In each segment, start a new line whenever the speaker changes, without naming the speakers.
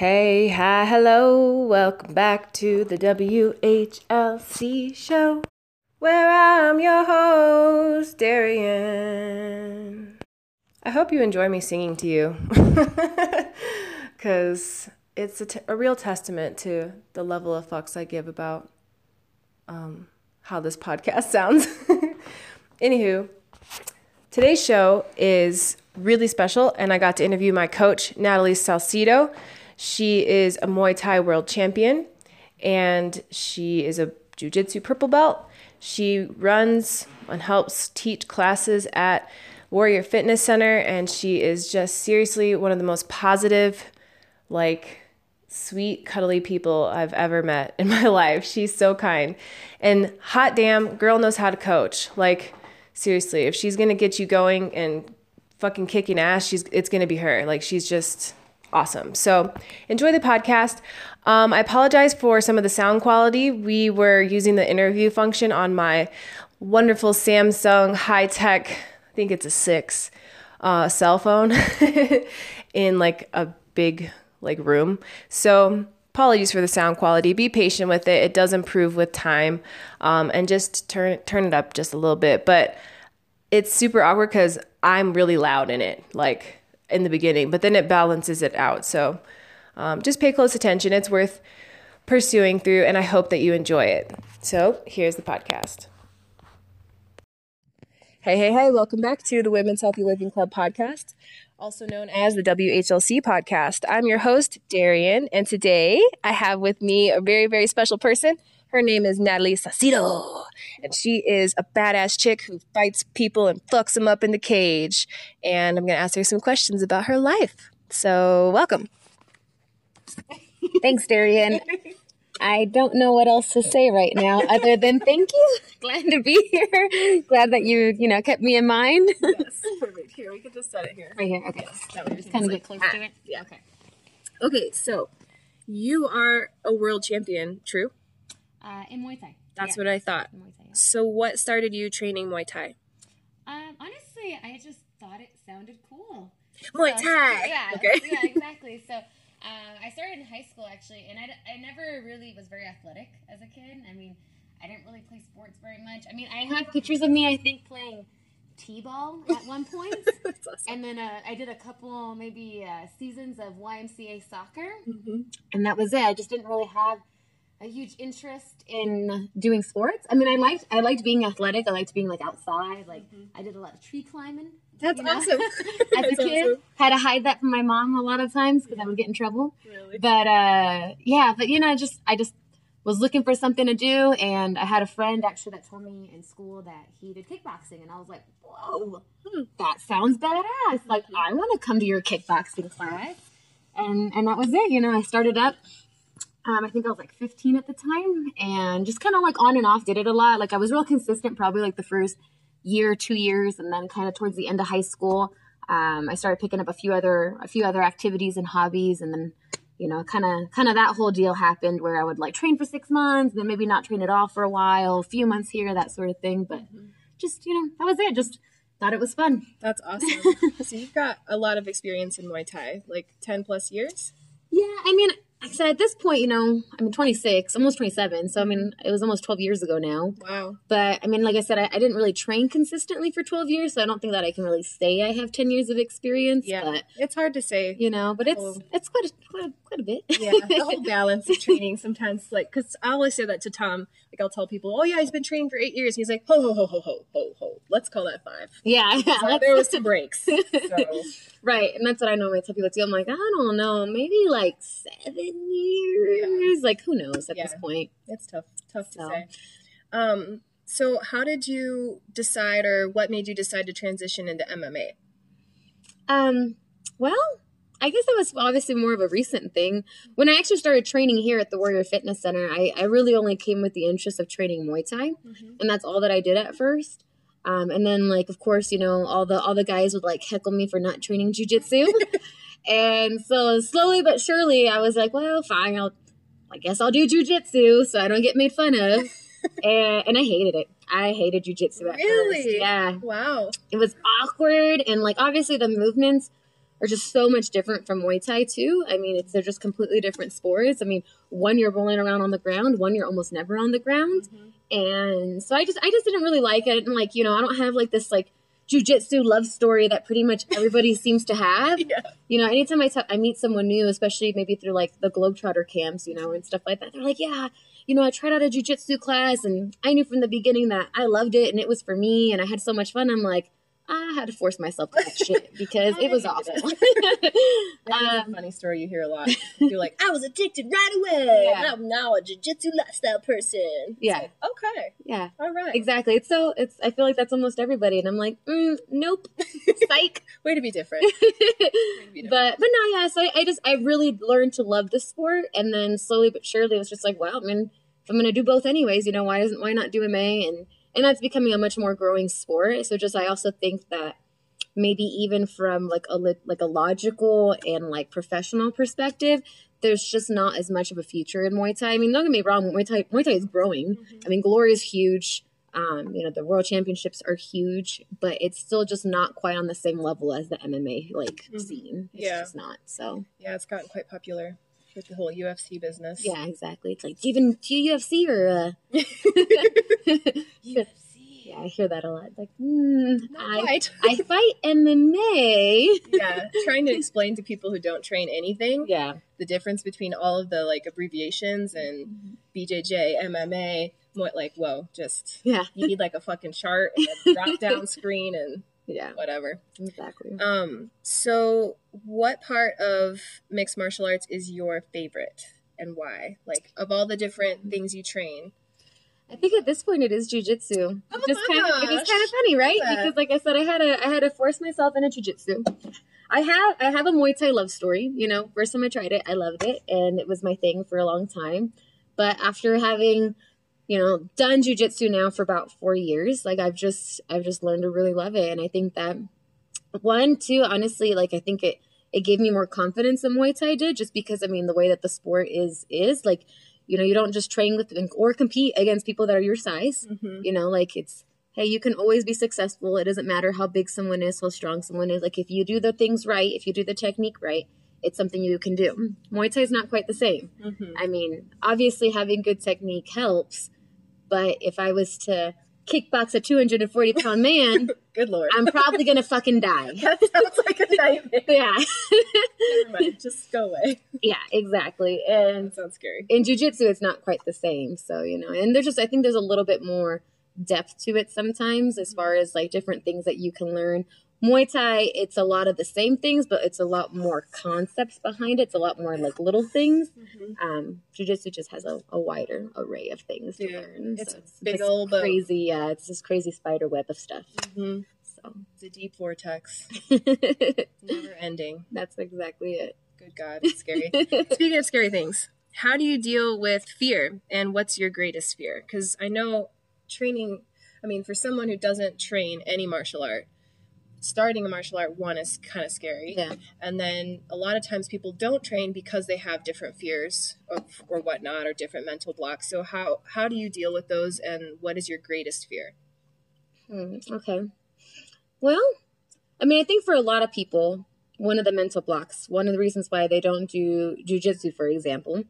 Hey, hi, hello, welcome back to the WHLC show, where I'm your host, Darian. I hope you enjoy me singing to you, because it's a, t- a real testament to the level of fucks I give about um, how this podcast sounds. Anywho, today's show is really special, and I got to interview my coach, Natalie Salcido. She is a Muay Thai world champion and she is a Jiu Jitsu purple belt. She runs and helps teach classes at Warrior Fitness Center, and she is just seriously one of the most positive, like, sweet, cuddly people I've ever met in my life. She's so kind. And hot damn, girl knows how to coach. Like, seriously, if she's gonna get you going and fucking kicking ass, she's it's gonna be her. Like, she's just awesome. So enjoy the podcast. Um, I apologize for some of the sound quality. We were using the interview function on my wonderful Samsung high tech, I think it's a six, uh, cell phone in like a big like room. So apologies for the sound quality. Be patient with it. It does improve with time, um, and just turn turn it up just a little bit. But it's super awkward because I'm really loud in it. Like in the beginning, but then it balances it out. So um, just pay close attention. It's worth pursuing through, and I hope that you enjoy it. So here's the podcast. Hey, hey, hey, welcome back to the Women's Healthy Living Club podcast, also known as the WHLC podcast. I'm your host, Darian, and today I have with me a very, very special person. Her name is Natalie Salcido, and she is a badass chick who fights people and fucks them up in the cage. And I'm going to ask her some questions about her life. So, welcome.
Thanks, Darian. I don't know what else to say right now other than thank you. Glad to be here. Glad that you, you know, kept me in mind.
yes, perfect. Here, we can just set it here.
Right here. Okay.
That way we
Just kind of get close
ah,
to it.
Yeah.
Okay.
Okay, so you are a world champion, true?
Uh, in Muay Thai.
That's
yeah.
what I thought.
Muay Thai. Yeah.
So, what started you training Muay Thai?
Um, honestly, I just thought it sounded cool.
Muay
So-
Thai.
Yeah.
Okay.
yeah, exactly. So uh, I started in high school actually, and I, I never really was very athletic as a kid. I mean, I didn't really play sports very much. I mean, I have pictures of me, I think, playing t-ball at one point.
Awesome.
And then uh, I did a couple, maybe uh, seasons of YMCA soccer,
Mhm.
and that was it. I just didn't really have a huge interest in doing sports. I mean, I liked I liked being athletic. I liked being like outside. Like I did a lot of tree climbing
That's
you know?
awesome.
as a kid.
awesome.
Had to hide that from my mom a lot of times because I would get in trouble.
Really?
But uh, yeah, but you know, I just I just was looking for something to do, and I had a friend actually that told me in school that he did kickboxing, and I was like, whoa,
Hmm.
that sounds badass. Like I want to come to your kickboxing class, and and that was it. You know, I started up. Um, I think I was like 15 at the time, and just kind of like on and off did it a lot. Like I was real consistent, probably like the first year, two years, and then kind of towards the end of high school, um, I started picking up a few other a few other activities and hobbies, and then you know, kind of kind of that whole deal happened where I would like train for six months, then maybe not train at all for a while, a few months here, that sort of thing. But just you know, that was it. Just thought it was fun.
That's awesome. so, you've got a lot of experience in Muay Thai, like 10 plus years?
Yeah, I mean, I said, at this point, you know, I'm 26, almost 27. So, I mean, it was almost 12 years ago now.
Wow.
But, I mean, like I said, I, I didn't really train consistently for 12 years. So, I don't think that I can really say I have 10 years of experience.
Yeah.
But,
It's hard to say.
you know, but it's
Oh.
it's quite a, quite a, quite a bit.
yeah, the whole balance of training sometimes, like, because I always say that to Tom. Like, I'll tell people, oh, yeah, he's been training for eight years. He's like, ho, ho, ho, ho, ho, ho, ho. Let's call that five.
yeah. yeah
So there was some breaks. So,
Right, and that's what I normally tell people too. I'm like, I don't know, maybe like seven years. Like, who knows at this point?
it's tough, tough to say. Um, so, how did you decide, or what made you decide to transition into MMA?
Um, well, I guess that was obviously more of a recent thing. When I actually started training here at the Warrior Fitness Center, I, I really only came with the interest of training Muay Thai, and that's all that I did at first. Um, and then, like, of course, you know, all the all the guys would like heckle me for not training jujitsu, and so slowly but surely, I was like, well, fine, I'll, I guess I'll do jujitsu so I don't get made fun of. and, and I hated it. I hated jujitsu at
Really?
first. Yeah
Wow.
it was awkward and like obviously the movements are just so much different from Muay Thai too. I mean, it's they're just completely different sports. I mean, one you're rolling around on the ground, one you're almost never on the ground, mm-hmm. and so I just I just didn't really like it. And like you know, I don't have like this like jujitsu love story that pretty much everybody seems to have.
Yeah.
You know, anytime I t- I meet someone new, especially maybe through like the Globetrotter camps, you know, and stuff like that, they're like, yeah, you know, I tried out a jujitsu class and I knew from the beginning that I loved it and it was for me and I had so much fun. I'm like, I had to force myself to that shit because it was awful.
That's a
um,
funny story you hear a lot. You're like, I was addicted right away.
Yeah.
I'm now a jiu-jitsu lifestyle person.
Yeah.
like, okay.
yeah,
All right.
exactly. It's so it's. I feel like that's almost everybody, and I'm like, mm, nope, psych.
Way to be different. Way to be different.
but but no, yeah. So I, I just I really learned to love the sport, and then slowly but surely it was just like, wow, I mean, if I'm gonna do both anyways, you know, why doesn't why not do MA? And and that's becoming a much more growing sport. So just I also think that maybe even from like a like a logical and like professional perspective, there's just not as much of a future in Muay Thai. I mean, don't get me wrong, Muay Thai Muay Thai is growing. I mean, Glory is huge. Um, you know, the world championships are huge, but it's still just not quite on the same level as the MMA like
Mhm.
scene. It's
Yeah.
just not. So
yeah, it's gotten quite popular with the whole UFC business.
yeah, exactly. It's like do you even do you UFC or uh
UFC.
yeah, I hear that a lot. It's like,
Not
I
quite.
I fight MMA.
yeah, trying to explain to people who don't train anything
Yeah.
the difference between all of the like abbreviations and BJJ, MMA. What like whoa, just
Yeah.
you need like a fucking chart and a drop down screen and
Yeah.
whatever.
Exactly.
Um, so what part of mixed martial arts is your favorite and why? Like of all the different things you train.
I think at this point it is jujitsu.
Oh
Just kind of it is kind of funny, right? Because like I said, I had to I had to force myself into jujitsu. I have I have a Muay Thai love story. You know, first time I tried it, I loved it, and it was my thing for a long time. But after having, you know, done jujitsu now for about four years, like I've just I've just learned to really love it, and I think that one, two, honestly, like I think it it gave me more confidence than Muay Thai did, just because I mean the way that the sport is is like, you know, you don't just train with or compete against people that are your size.
Mm-hmm.
You know, like it's hey, you can always be successful. It doesn't matter how big someone is, how strong someone is. Like if you do the things right, if you do the technique right, it's something you can do. Muay Thai is not quite the same.
Mm-hmm.
I mean, obviously having good technique helps, but if I was to kickbox a 240 pound man,
Good lord.
I'm probably gonna fucking die.
that sounds like a nightmare.
Yeah.
Never mind. Just go away.
yeah, exactly. And
That sounds scary.
in jujitsu, it's not quite the same. So, you know, and there's just, I think there's a little bit more depth to it sometimes as far as like different things that you can learn. Muay Thai, it's a lot of the same things, but it's a lot more concepts behind it. It's a lot more like little things.
Mm-hmm.
Um, Jiu-Jitsu just has a, a wider array of things to
Yeah,
learn.
it's
so it's
big
this
ol'
crazy, yeah, it's this crazy spider web of stuff.
Mm-hmm.
So
It's a deep vortex, never ending.
that's exactly it.
Good God, it's scary. Speaking of scary things, how do you deal with fear and what's your greatest fear? Because I know training, I mean, for someone who doesn't train any martial art, starting a martial art, one is kind of scary.
Yeah.
And then a lot of times people don't train because they have different fears or, or whatnot or different mental blocks. So, how, how do you deal with those and what is your greatest fear?
Hmm, okay. Well, I mean, I think for a lot of people, one of the mental blocks, one of the reasons why they don't do jujitsu, for example,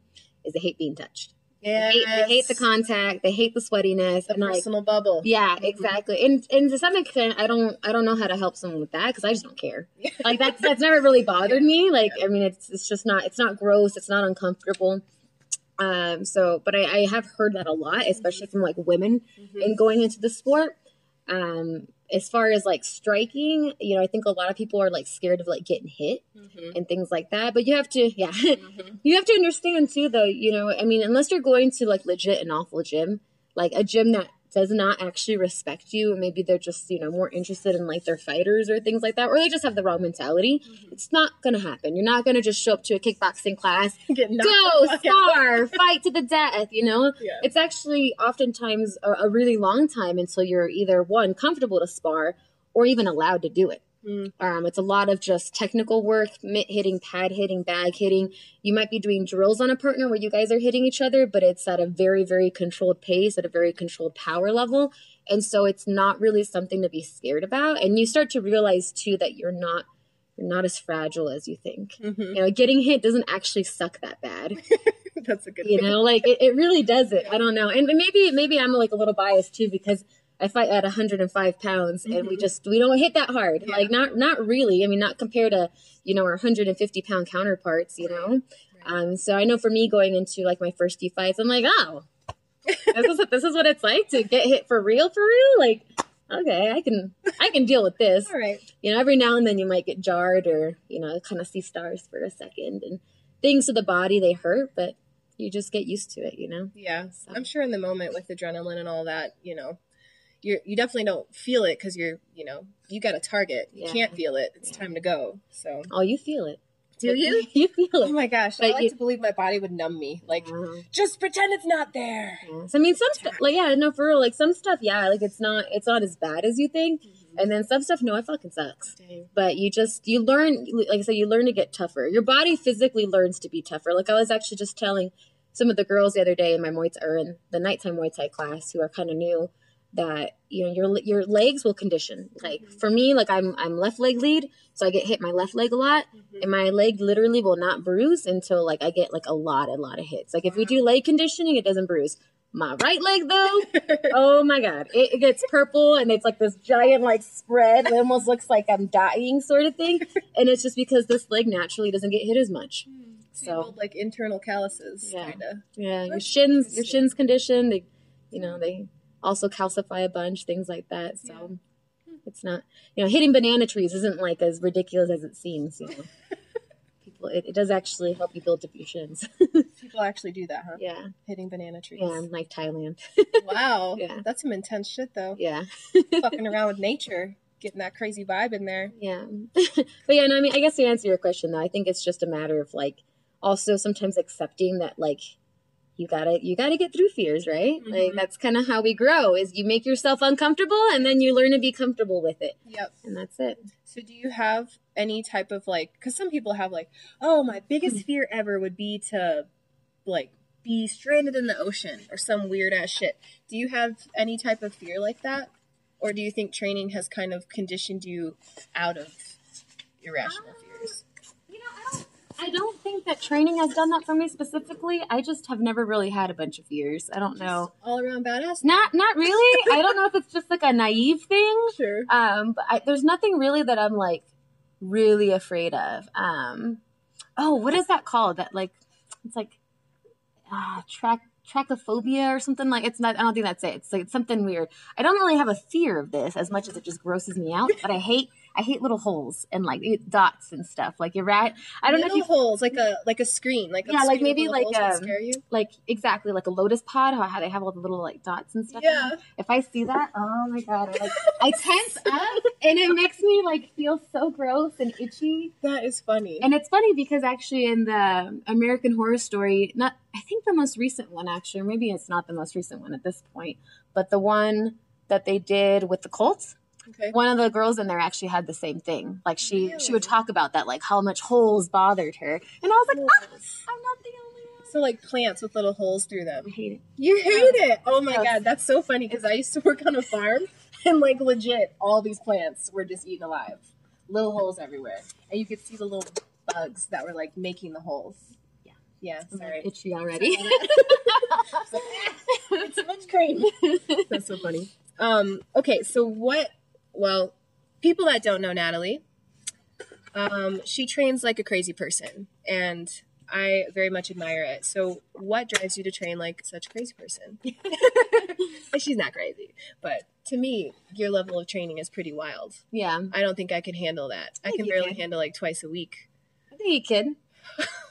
is they hate being touched. They, hate, they hate the contact. They hate the sweatiness.
the
and like,
personal bubble.
yeah, exactly. And and to some extent, I don't I don't know how to help someone with that because I just don't care. Like that's that's never really bothered me. Like I mean, it's it's just not it's not gross. It's not uncomfortable. Um. So, but I, I have heard that a lot, especially from like women
Mhm.
and going into the sport. Um, as far as like striking, you know, I think a lot of people are like scared of like getting hit
Mhm.
and things like that. But you have to, yeah,
Mhm.
you have to understand too, though. You know, I mean, unless you're going to like legit an awful gym, like a gym that does not actually respect you, and maybe they're just you know more interested in like their fighters or things like that, or they just have the wrong mentality. It's not gonna happen. You're not gonna just show up to a kickboxing class go spar fight to the death you know
Yeah.
it's actually oftentimes a, a really long time until you're either one comfortable to spar or even allowed to do it
Mm.
um, it's a lot of just technical work mitt hitting pad hitting bag hitting you might be doing drills on a partner where you guys are hitting each other but it's at a very very controlled pace at a very controlled power level and so it's not really something to be scared about and you start to realize too that you're not you're not as fragile as you think.
hmm
You know, getting hit doesn't actually suck that bad.
That's a good.
You
thing.
know, like it, it really doesn't. I don't know. And maybe maybe I'm like a little biased too because I fight at 105 pounds and we
Mhm.
just we don't hit that hard.
Yeah.
Like not not really. I mean, not compared to you know our 150 pound counterparts. You know. Um, so I know for me going into like my first few fights, I'm like, oh, this is what this is what it's like to get hit for real, for real. Like, okay, I can I can deal with this.
All right.
You know, every now and then you might get jarred or you know kind of see stars for a second, and things to the body they hurt, but you just get used to it. You know.
Yeah,
So-
I'm sure in the moment with adrenaline and all that, you know, you you definitely don't feel it because you're, you know, you got a target. You
Yeah.
can't feel it. It's time to go. So.
Oh, you feel it.
Do you?
you feel it Oh
my gosh! I
Like you-
to believe my body would numb me. Like,
Wow.
just pretend it's not there.
Yeah. So, I mean, some stuff, like yeah, no, for real, like some stuff, yeah, like it's not, it's not as bad as you think, mm-hmm. and then some stuff, no, it fucking sucks.
Dang.
But you just, you learn, like I said, you learn to get tougher. Your body physically learns to be tougher. Like I was actually just telling some of the girls the other day in my Muay Thai, or in the nighttime Muay Thai class, who are kind of new, that you know your your legs will condition. Like for me, like I'm I'm left leg lead, so I get hit my left leg a lot,
Mhm.
and my leg literally will not bruise until like I get like a lot, a lot of hits. Like if we do leg conditioning, it doesn't bruise. My right leg though, oh my god, it, it gets purple and it's like this giant like spread. It almost looks like I'm dying sort of thing, and it's just because this leg naturally doesn't get hit as much.
So,
So-
like internal calluses,
Yeah.
kind of.
Yeah, your shins, your shins condition. They, you know, they also calcify a bunch, things like that. So hmm. it's not, you know, hitting banana trees isn't like as ridiculous as it seems. You know, people, it, it does actually help you build shins.
People actually do that, huh?
yeah,
Hitting banana trees.
yeah, like Thailand.
Wow.
Yeah.
That's some intense shit, though.
Yeah,
Fucking around with nature, getting that crazy vibe in there.
yeah. but yeah, no, I mean, I guess to answer your question though, I think it's just a matter of like also sometimes accepting that like you gotta you gotta get through fears right like
Mhm.
that's kind of how we grow is you make yourself uncomfortable and then you learn to be comfortable with it
Yep.
and that's it
So, do you have any type of like, because some people have like, oh, my
Hmm.
biggest fear ever would be to like be stranded in the ocean or some weird ass shit. Do you have any type of fear like that? Or do you think training has kind of conditioned you out of irrational fears?
you know i don't think that training has done that for me specifically i just have never really had a bunch of fears i don't know
All around badass?
not not really i don't know if it's just like a naive thing
Sure.
Um, but I, there's nothing really that I'm like really afraid of. Um, oh, what is that called? That like, it's like, ah, track trachophobia or something like. It's not. I don't think that's it. It's like it's something weird. I don't really have a fear of this as much as it just grosses me out. But I hate. I hate little holes and like dots and stuff. Like you're right. I don't know if
Little holes, like a like a screen, like
Yeah, like maybe like,
that
um,
scare you.
like exactly like a lotus pod. How, how they have all the little like dots and stuff.
Yeah.
If I see that, oh my god, I, like I tense up and it makes me like feel so gross and itchy.
That is funny.
And it's funny because actually in the American Horror Story, not I think the most recent one actually, or maybe it's not the most recent one at this point, but the one that they did with the Colts,
okay.
one of the girls in there actually had the same thing. Like she she would talk about that, like how much holes bothered her, and I was like, ah, I'm not the only one.
So like plants with little holes through them.
I hate it.
You hate it. Oh my god, that's so funny because I used to work on a farm and like legit all these plants were just eaten alive. Little holes everywhere. And you could see the little bugs that were like making the holes.
Yeah.
Yeah,
I'm
sorry.
like, itchy already.
it's so much cream. That's so funny. Um, okay, so what well, people that don't know Natalie, um, she trains like a crazy person and I very much admire it. So what drives you to train like such a crazy person? She's not crazy, but to me, your level of training is pretty wild.
yeah,
I don't think I can handle that. I
think
can barely
can.
handle like twice a week.
I think you kid.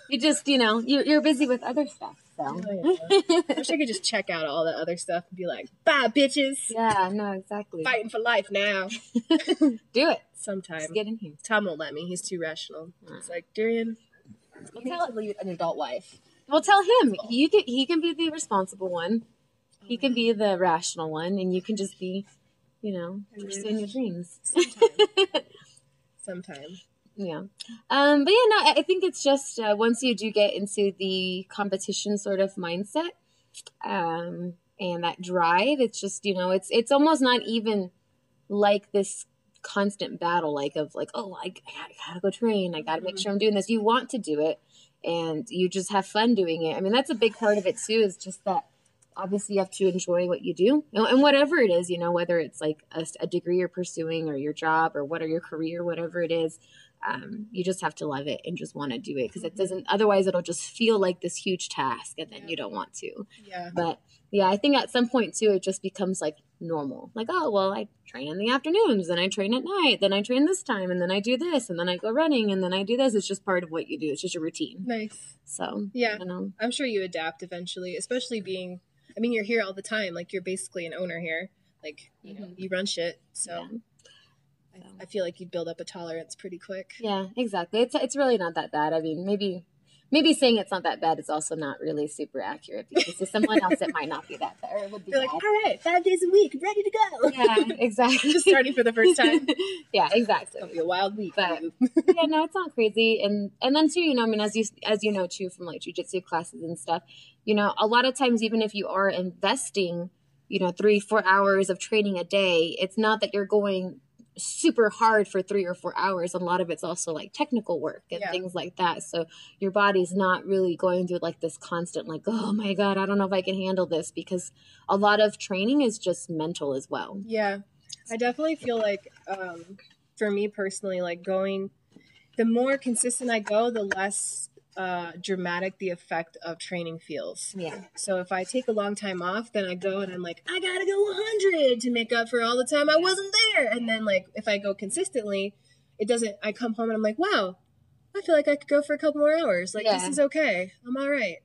You just, you know, you're, you're busy with other stuff.
Oh, I wish I could just check out all the other stuff and be like, bye, bitches.
yeah, no, exactly.
Fighting for life now.
Do it.
Sometime.
Just get in here.
Tom won't let me. He's too rational. He's like, Darian, you need
tell-
to lead an adult life.
Well, tell him you can. He can be the responsible one. He can be the rational one, and you can just be, you know, pursuing your dreams.
Sometime. Sometime.
Yeah. Um, but yeah, no, I think it's just uh, once you do get into the competition sort of mindset, um, and that drive, it's just you know, it's it's almost not even like this constant battle like of like oh I, I gotta go train. I gotta make sure i'm doing this. You want to do it and you just have fun doing it. I mean that's a big part of it too is just that obviously you have to enjoy what you do. And whatever it is you know whether it's like a, a degree you're pursuing or your job or what are your career whatever it is um, you just have to love it and just want to do it because it doesn't otherwise it'll just feel like this huge task and then you don't want to
Yeah.
but yeah i think at some point too it just becomes like normal like oh well i train in the afternoons then i train at night then i train this time and then i do this and then i go running and then i do this it's just part of what you do it's just a routine
Nice.
so
Yeah.
i don't know
I'm sure you adapt eventually, especially being, I mean, you're here all the time. Like, you're basically an owner here. Like, you know,
Mhm.
you run shit. So
Yeah.
I, I feel like you'd build up a tolerance pretty quick.
Yeah, exactly. It's it's really not that bad. I mean, maybe maybe saying it's not that bad is also not really super accurate because to someone else it might not be that bad or it would be
You're like,
bad.
all right, five days a week, ready to go.
Yeah, exactly.
Just starting for the first time.
Yeah, exactly.
gonna be a wild week.
But- yeah, no, it's not crazy. And and then too, you know, I mean, as you as you know too from like jujitsu classes and stuff, you know, a lot of times even if you are investing, you know, three four hours of training a day, it's not that you're going super hard for three or four hours. And A lot of it's also like technical work and
Yeah.
things like that. So your body's not really going through like this constant like, oh my god, I don't know if I can handle this because a lot of training is just mental as well.
Yeah, I definitely feel like, um, for me personally, like going, the more consistent I go, the less uh, dramatic the effect of training feels.
Yeah.
So if I take a long time off, then I go and I'm like, I gotta go 100 to make up for all the time I wasn't there. And then like if I go consistently, it doesn't. I come home and I'm like, wow, I feel like I could go for a couple more hours. Like this is okay. I'm all right.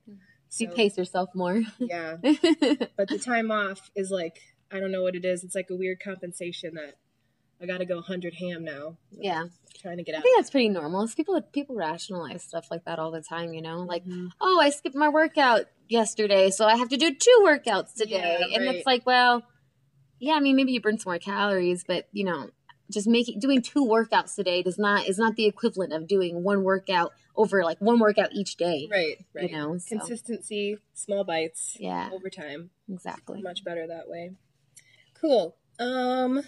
So you
So,
pace yourself more.
Yeah, but the time off is like I don't know what it is. It's like a weird compensation that I got to go 100 ham now.
yeah.
Trying to get out.
I think that's pretty normal. It's people people rationalize stuff like that all the time, you know? Like,
Mhm.
oh, I skipped my workout yesterday, so I have to do two workouts today.
Yeah,
and
right.
it's like, well, yeah, I mean maybe you burn some more calories, but you know, just making doing two workouts today does not is not the equivalent of doing one workout over like one workout each day.
right, right.
You know, so
Consistency, small bites
yeah,
over time.
exactly.
Much better that way. Cool. Um,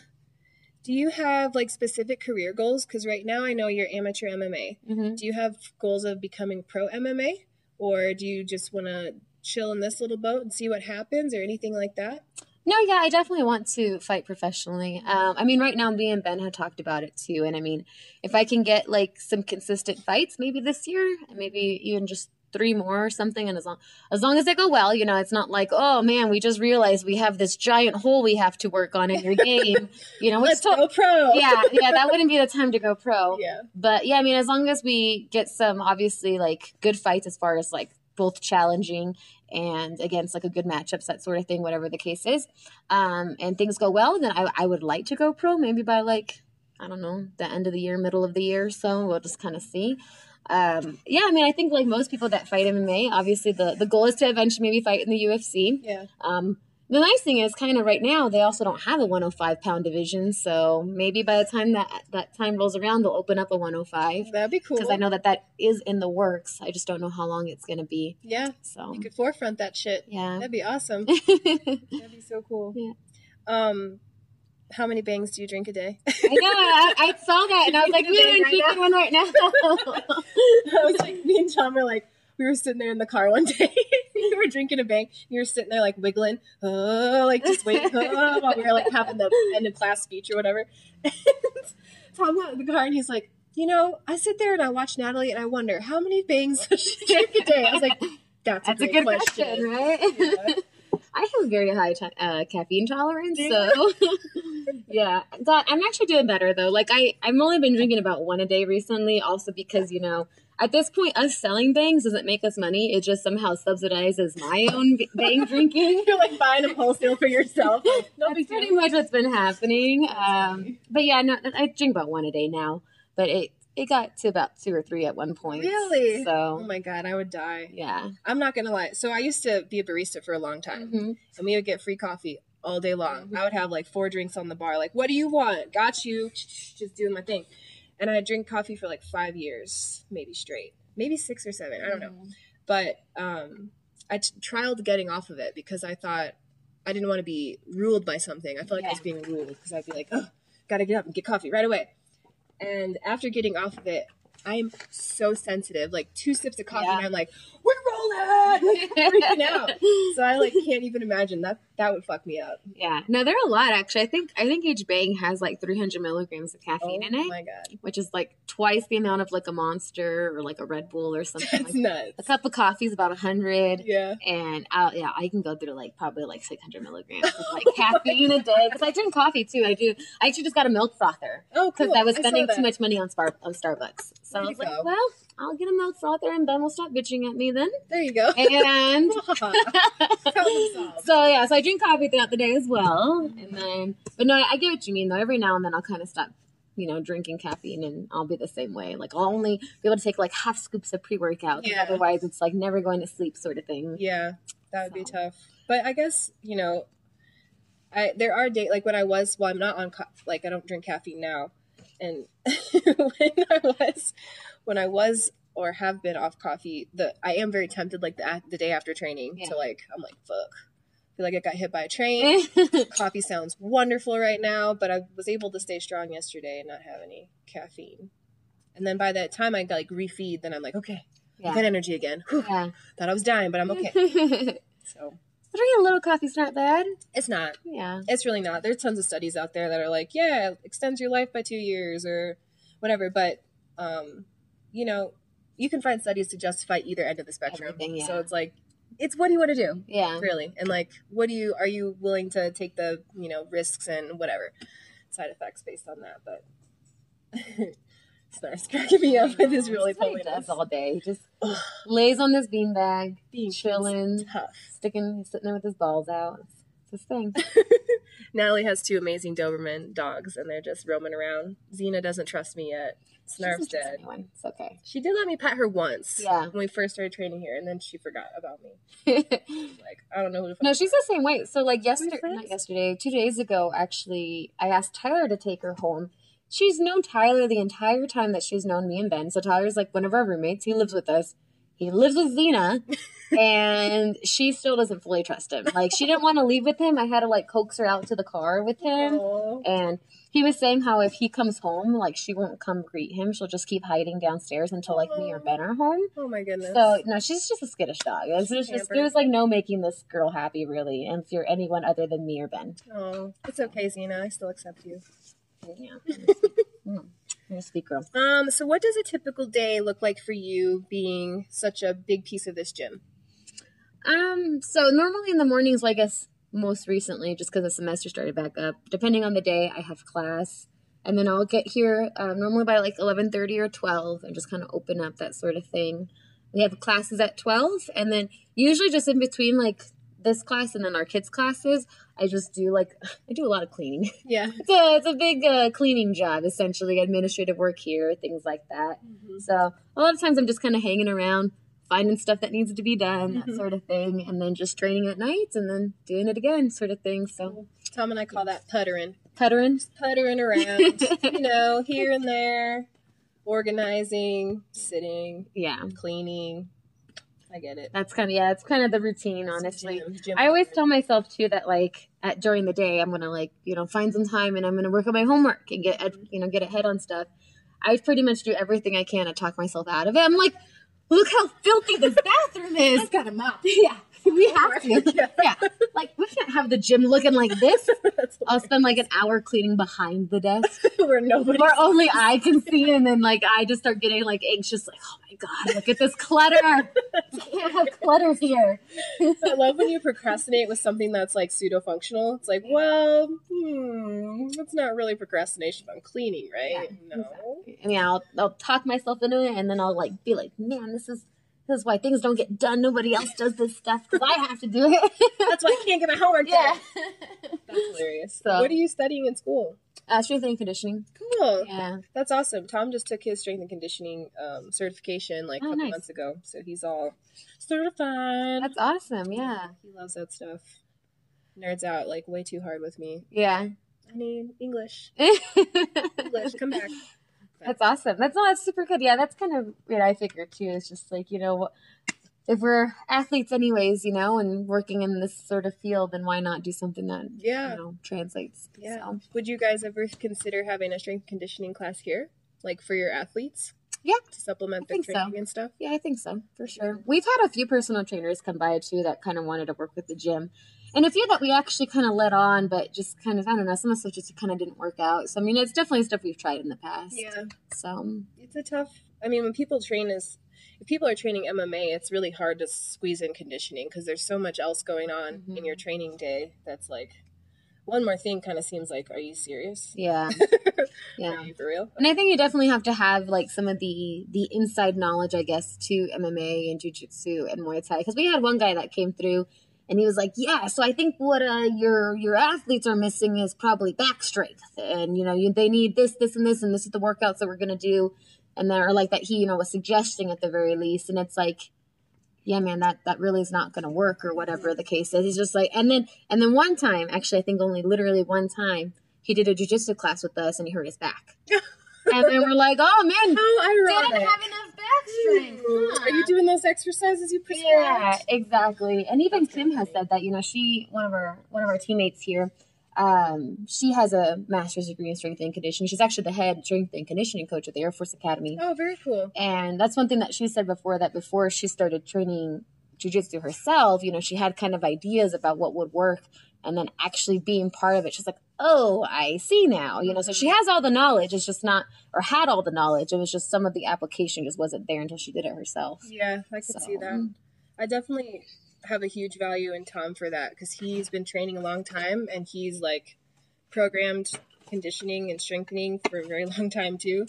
do you have like specific career goals? Because right now I know you're amateur MMA.
hmm
Do you have goals of becoming pro MMA, or do you just want to chill in this little boat and see what happens, or anything like that?
No, yeah, I definitely want to fight professionally. Um, I mean, right now, me and Ben had talked about it too, and I mean, if I can get like some consistent fights, maybe this year, and maybe even just three more or something, and as long as long as they go well, you know, it's not like, oh man, we just realized we have this giant hole we have to work on in your game, you know,
Let's
to-
go pro.
yeah, yeah, that wouldn't be the time to go pro.
Yeah.
But yeah, I mean, as long as we get some obviously like good fights as far as like both challenging and against like a good matchups, that sort of thing, whatever the case is, um, and things go well, then I, I would like to go pro maybe by like, I don't know, the end of the year, middle of the year. So we'll just kind of see. Um, yeah, I mean, I think like most people that fight MMA, obviously the, the goal is to eventually maybe fight in the UFC.
Yeah.
Um, the nice thing is, kind of right now, they also don't have a 105 pound division. So maybe by the time that that time rolls around, they'll open up a 105
That'd be cool.
because I know that that is in the works. I just don't know how long it's going to be.
Yeah.
So
You could forefront that shit.
yeah.
That'd be awesome. That'd be so cool.
Yeah.
Um, how many bangs do you drink a day?
I know. I, I saw that and I was like, we are drinking one right now.
I was like, me and John were like, we were sitting there in the car one day. we were drinking a bang. And you were sitting there like wiggling, oh, like just waiting, oh, while we were like having the end of class speech or whatever. And Tom got in the car and he's like, you know, I sit there and I watch Natalie and I wonder how many bangs does she drink a day. I was like, that's a,
That's a
great
good
question.
question, right?
Yeah.
I have a very high ti uh, caffeine tolerance, so yeah. God, I'm actually doing better though. Like I, I've only been drinking about one a day recently. Also because you know, at this point, us selling bangs doesn't make us money. It just somehow subsidizes my own bang drinking.
You're like buying them wholesale for yourself. Like, no
That's pretty much what's been happening. Um, but yeah, no, I drink about one a day now. But it it got to about two or three at one point.
Really?
So
Oh my god, I would die.
yeah.
I'm not gonna lie. So I used to be a barista for a long time,
Mhm.
and we would get free coffee all day long.
Mhm.
I would have like four drinks on the bar. Like, what do you want? Got you. Just doing my thing. And I drink coffee for like five years, maybe straight, maybe six or seven. I don't know. But um, I t- trialed getting off of it because I thought I didn't want to be ruled by something. I felt like I was being ruled because I'd be like, oh, gotta get up and get coffee right away. And after getting off of it, I'm so sensitive. Like two sips of coffee,
Yeah.
and I'm like, we're rolling, like, freaking out. So I like can't even imagine that. That would fuck me up.
Yeah. No, there are a lot actually. I think I think each bang has like 300 milligrams of caffeine
oh
in it,
my god,
which is like twice the amount of like a Monster or like a Red Bull or something.
that's
like
nuts.
A cup of coffee is about 100.
Yeah.
And I'll, yeah, I can go through like probably like 600 milligrams of like caffeine a day because I drink coffee too. I do. I actually just got a milk frother
Oh,
because
cool.
I was spending
that.
too much money on Spar- on Starbucks. So
There
I was like,
go.
well, I'll get a milk frother and Ben will stop bitching at me then.
There you go.
And so yeah, so I drink coffee throughout the day as well. And then, but no, I, I get what you mean though. Every now and then I'll kind of stop, you know, drinking caffeine, and I'll be the same way. Like I'll only be able to take like half scoops of pre workout.
Yeah.
Otherwise, it's like never going to sleep sort of thing.
Yeah, that would be tough. But I guess you know, I there are days like when I was. Well, I'm not on. Co- like I don't drink caffeine now, and when I was, when I was or have been off coffee, the I am very tempted. Like the the day after training
Yeah.
to like I'm like fuck. I feel like I got hit by a train. Coffee sounds wonderful right now, but I was able to stay strong yesterday and not have any caffeine. And then by that time I like refeed, then I'm like, okay, I got energy again. Whew,
Yeah.
thought I was dying, but I'm okay. So Drinking
a little coffee's not bad.
it's not.
Yeah.
It's really not. There's tons of studies out there that are like, yeah, it extends your life by two years or whatever. But um, you know, you can find studies to justify either end of the spectrum.
Everything,
So it's like, it's what do you want to do,
Yeah.
really? And like, what do you are you willing to take the you know risks and whatever side effects based on that? But starts cracking me up with his really
what does all day. He just lays on this beanbag,
Being
chilling,
tough.
sticking, sitting there with his balls out. It's, it's his thing.
Natalie has two amazing Doberman dogs, and they're just roaming around. Xena doesn't trust me yet.
She doesn't
Snarf's dead.
anyone. It's okay.
She did let me pet her once.
Yeah.
When we first started training here, and then she forgot about me. Like I don't know who to.
no, she's the same way. So like yesterday, not yesterday, two days ago, actually, I asked Tyler to take her home. She's known Tyler the entire time that she's known me and Ben. So Tyler's like one of our roommates. He lives with us. He lives with Xena, and she still doesn't fully trust him. Like she didn't want to leave with him. I had to like coax her out to the car with him.
Aw.
And he was saying how if he comes home, like she won't come greet him. She'll just keep hiding downstairs until like me or Ben are home.
Oh my goodness.
So no, she's just a skittish dog. It's just, just there's like no making this girl happy really, and if you're anyone other than me or Ben.
Oh, it's okay, Xena. I still accept you.
Yeah. mm. You're a sweet girl.
Um. So, what does a typical day look like for you, being such a big piece of this gym?
Um, so normally in the mornings, like guess most recently, just because the semester started back up, depending on the day, I have class. And then I'll get here um, normally by like 11.30 or 12 and just kind of open up that sort of thing. We have classes at 12 and then usually just in between like this class and then our kids' classes, I just do like, I do a lot of cleaning.
Yeah.
it's, a, it's a big uh, cleaning job, essentially, administrative work here, things like that. So a lot of times I'm just kind of hanging around, finding stuff that needs to be done, that
Mhm.
sort of thing, and then just training at night and then doing it again, sort of thing. So
Tom and I call that puttering.
puttering.
Puttering around, you know, here and there, organizing, sitting,
Yeah,
cleaning. I get it.
that's kind of yeah, it's kind of the routine, honestly.
Gym- gym
I always tell myself too that like at during the day I'm gonna like you know find some time and I'm gonna work on my homework and get ed- you know get ahead on stuff. I pretty much do everything I can to talk myself out of it. I'm like, look how filthy this bathroom is.
got a mop.
yeah, we have to.
Yeah.
yeah, like we can't have the gym looking like this. I'll spend like an hour cleaning behind the desk
where nobody.
where only I can see, and then like I just start getting like anxious, like oh my god, look at this clutter. We can't have clutter here.
I love when you procrastinate with something that's like pseudo functional. It's like, well, hmm, it's not really procrastination. I'm cleaning, right?
Yeah,
no.
And yeah, I'll I'll talk myself into it, and then I'll like be like, man, this is this is why things don't get done. Nobody else does this stuff because I have to do it.
That's why I can't get my homework done. yeah. That's hilarious.
So-
what are you studying in school?
Uh, strength and conditioning.
Cool.
Yeah.
That's awesome. Tom just took his strength and conditioning um, certification like a
Oh,
couple
nice.
months ago, so he's all certified.
That's awesome. Yeah.
he loves that stuff. Nerds out like way too hard with me.
Yeah.
I mean, English,
English.
English, come back.
That's awesome. That's not that's super good. Yeah, that's kind of what I figured too. It's just like you know, if we're athletes anyways, you know, and working in this sort of field, then why not do something that
Yeah.
you know translates?
Yeah.
So,
Would you guys ever consider having a strength conditioning class here, like for your athletes?
Yeah.
To supplement
I
their
think so.
training and stuff.
yeah, I think so for sure. We've had a few personal trainers come by too that kind of wanted to work with the gym, and a few that we actually kind of let on, but just kind of I don't know, some of stuff just kind of didn't work out. So I mean, it's definitely stuff we've tried in the past.
Yeah.
So
It's a tough. I mean, when people train as if people are training MMA, it's really hard to squeeze in conditioning because there's so much else going on in
Mhm.
your training day. That's like one more thing. Kind of seems like, are you serious?
yeah,
Are
yeah.
you for real?
And I think you definitely have to have like some of the the inside knowledge, I guess, to MMA and jujitsu and Muay Thai. Because we had one guy that came through, and he was like, "Yeah, so I think what uh, your your athletes are missing is probably back strength, and you know you, they need this, this, and this, and this is the workouts that we're gonna do." And they're like that he you know was suggesting at the very least, and it's like. Yeah, man, that that really is not going to work, or whatever the case is. He's just like, and then and then one time, actually, I think only literally one time, he did a jujitsu class with us, and he hurt his back and then we're like, oh man,
How
didn't
ironic.
have huh?
Are you doing those exercises you prescribed?
Yeah, exactly. And even Kim has said that. You know, she one of our one of our teammates here. Um, she has a master's degree in strength and conditioning. She's actually the head strength and conditioning coach at the Air Force Academy.
Oh, very cool.
And that's one thing that she said before that before she started training jujitsu herself, you know, she had kind of ideas about what would work and then actually being part of it, she's like, Oh, I see now. You know, so she mm-hmm. has all the knowledge. It's just not or had all the knowledge. It was just some of the application just wasn't there until she did it herself.
Yeah, I could see that. I definitely have a huge value in Tom for that because he's been training a long time and he's like programmed conditioning and strengthening for a very long time too.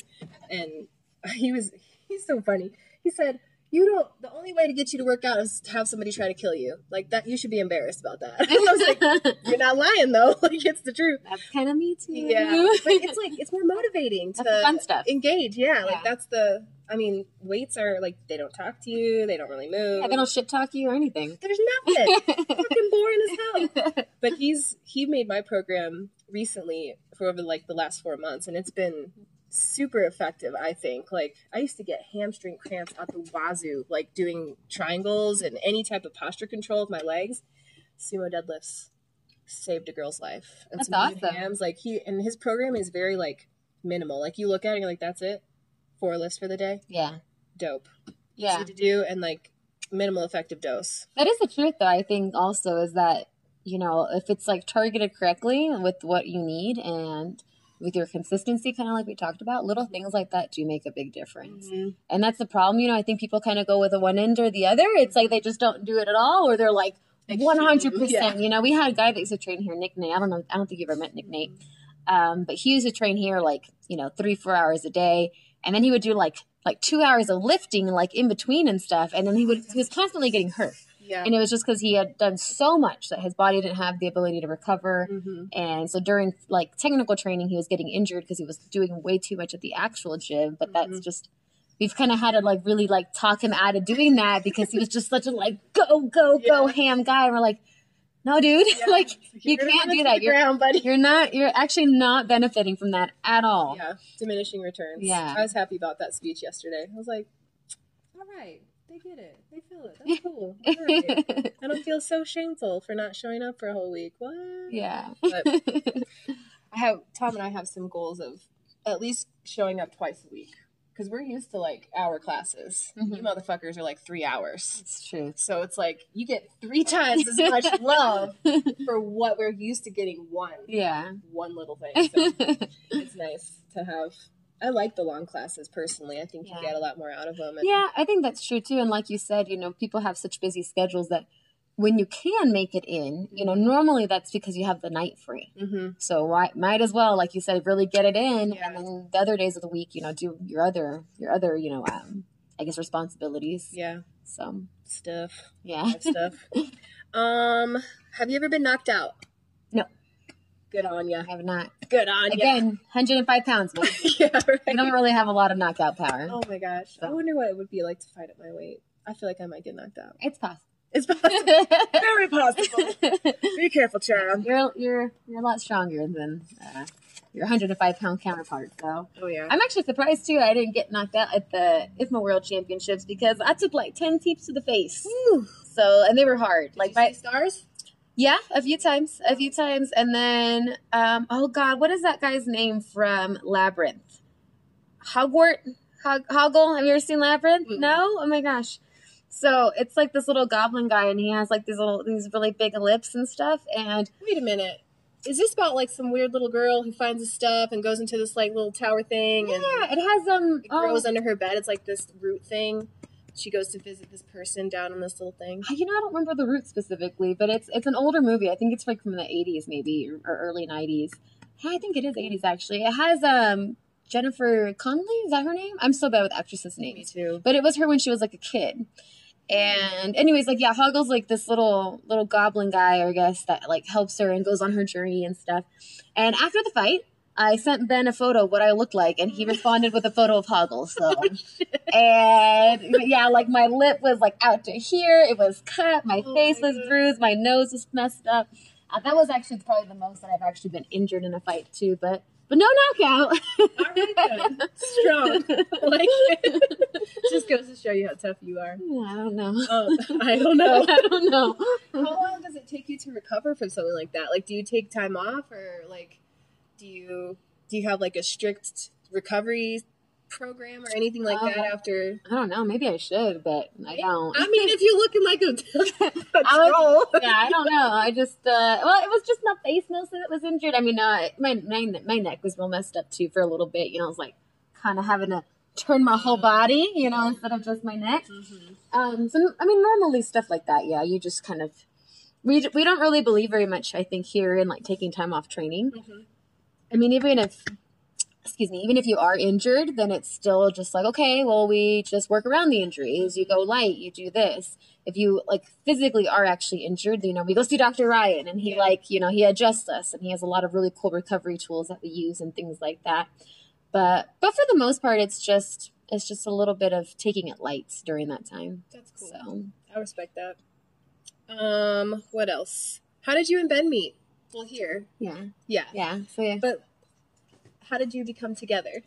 And he was he's so funny. He said, "You don't. The only way to get you to work out is to have somebody try to kill you. Like that. You should be embarrassed about that." I was like, "You're not lying though. Like it's the truth."
That's kind of me too.
Yeah, but it's like it's more motivating to
fun stuff.
engage. Yeah,
Yeah.
like that's the. I mean, weights are like they don't talk to you. They don't really move.
Yeah, they don't shit talk you or anything.
There's nothing. Fucking boring as hell. But he's he made my program recently for over like the last four months, and it's been super effective. I think. Like I used to get hamstring cramps out the wazoo, like doing triangles and any type of posture control with my legs. Sumo deadlifts saved a girl's life. And
That's awesome.
Hams, like he and his program is very like minimal. Like you look at it, and you're like, that's it. Four lifts for the day.
Yeah.
Dope.
Yeah.
To do and like minimal effective dose.
That is the truth, though. I think also is that you know if it's like targeted correctly with what you need and with your consistency, kind of like we talked about, little things like that do make a big difference. And that's the problem. You know, I think people kind of go with the one end or the other. It's like they just don't do it at all, or they're like one hundred percent. You know, we had a guy that used to train here, Nick Nate. I don't know. I don't think you've ever met Nick Nate. Um, but he used to train here like you know three four hours a day, and then he would do like like two hours of lifting like in between and stuff, and then he would he was constantly getting hurt.
Yeah.
And it was just because he had done so much that his body didn't have the ability to recover.
hmm
And so during like technical training, he was getting injured because he was doing way too much at the actual gym. But that's
Mhm.
just we've kind of had to like really like talk him out of doing that because he was just such a like go go go ham guy. And we're like, no, dude, like you can't do that. You're
ground, buddy.
you're not. You're actually not benefiting from that at all.
Yeah, diminishing returns.
Yeah.
I was happy about that speech yesterday. I was like, all right, they get it. They feel it. That's cool. Right. I don't feel so shameful for not showing up for a whole week. What?
yeah.
But I have Tom and I have some goals of at least showing up twice a week because we're used to like hour classes. You
Mhm.
motherfuckers are like three hours.
it's true.
So it's like you get three times as much love for what we're used to getting one
Yeah.
one little thing. So it's nice to have. I like the long classes personally. I think
Yeah.
you get a lot more out of them. And
Yeah, I think that's true too. And like you said, you know, people have such busy schedules that when you can make it in, you know, normally that's because you have the night free.
hmm
So why might as well, like you said, really get it in,
Yeah.
and then the other days of the week, you know, do your other your other, you know, um, I guess responsibilities.
Yeah,
So
stuff,
yeah,
stuff. Um, have you ever been knocked out? Good on ya.
I have not.
Good on ya.
Again, 105 pounds,
yeah, right.
I don't really have a lot of knockout power.
Oh my gosh, I wonder what it would be like to fight at my weight. I feel like I might get knocked out.
It's possible.
It's possible. very possible. Be careful, child.
you're you're you're a lot stronger than uh, your 105 pound counterpart. So
Oh yeah.
I'm actually surprised too. I didn't get knocked out at the IFMA World Championships because I took like 10 teeps to the face. So and they were hard. Like my
stars.
Yeah, a few times, a few times, and then um, oh god, what is that guy's name from Labyrinth? Hogwart, Hog, Hoggle. Have you ever seen Labyrinth?
Mm-mm.
No. Oh my gosh. So it's like this little goblin guy, and he has like these little, these really big lips and stuff. And
Wait a minute. Is this about like some weird little girl who finds his stuff and goes into this like little tower thing and
yeah, it has um.
it
oh,
grows under her bed? It's like this root thing. She goes to visit this person down in this little thing.
you know, I don't remember the route specifically, but it's it's an older movie. I think it's like from the '80s, maybe or, early '90s. Yeah, I think it is '80s actually. It has um Jennifer Connelly. Is that her name? I'm so bad with actresses'
Me
names.
too.
but it was her when she was like a kid. And anyways, like yeah, Hoggle's like this little little goblin guy, I guess, that like helps her and goes on her journey and stuff. And after the fight, I sent Ben a photo of what I looked like, and he responded with a photo of Hoggle. So, and yeah, like my lip was like out to here, it was cut, my
Oh
face
my
was
God.
bruised, my nose was messed up. Uh, that was actually probably the most that I've actually been injured in a fight too, but but no knockout.
Right. Strong. like just goes to show you how tough you are.
I don't know.
Um, I don't know.
I don't know.
How long does it take you to recover from something like that? Like, do you take time off, or like, do you do you have like a strict recovery program or anything like that
Um,
after?
I don't know. Maybe I should, but I don't.
I mean, if you're looking like a, a
I was-
troll.
yeah, I don't know. I just uh well, it was just my face mostly that was injured. I mean, uh, my my my neck was real messed up too for a little bit. You know, I was like kind of having to turn my whole body, you know, instead of just my neck. Um, so I mean, normally stuff like that, yeah, you just kind of we we don't really believe very much. I think here in like taking time off training.
Mhm.
I mean, even if excuse me, even if you are injured, then it's still just like, okay, well, we just work around the injuries. You go light, you do this. If you like physically are actually injured, you know, we go see Dr. Ryan and he
Yeah.
like, you know, he adjusts us and he has a lot of really cool recovery tools that we use and things like that. But but for the most part it's just it's just a little bit of taking it light during that time.
That's cool.
So
I respect that. Um, what else? How did you and Ben meet? Well, here,
yeah.
yeah.
Yeah. So yeah.
But how did you become together?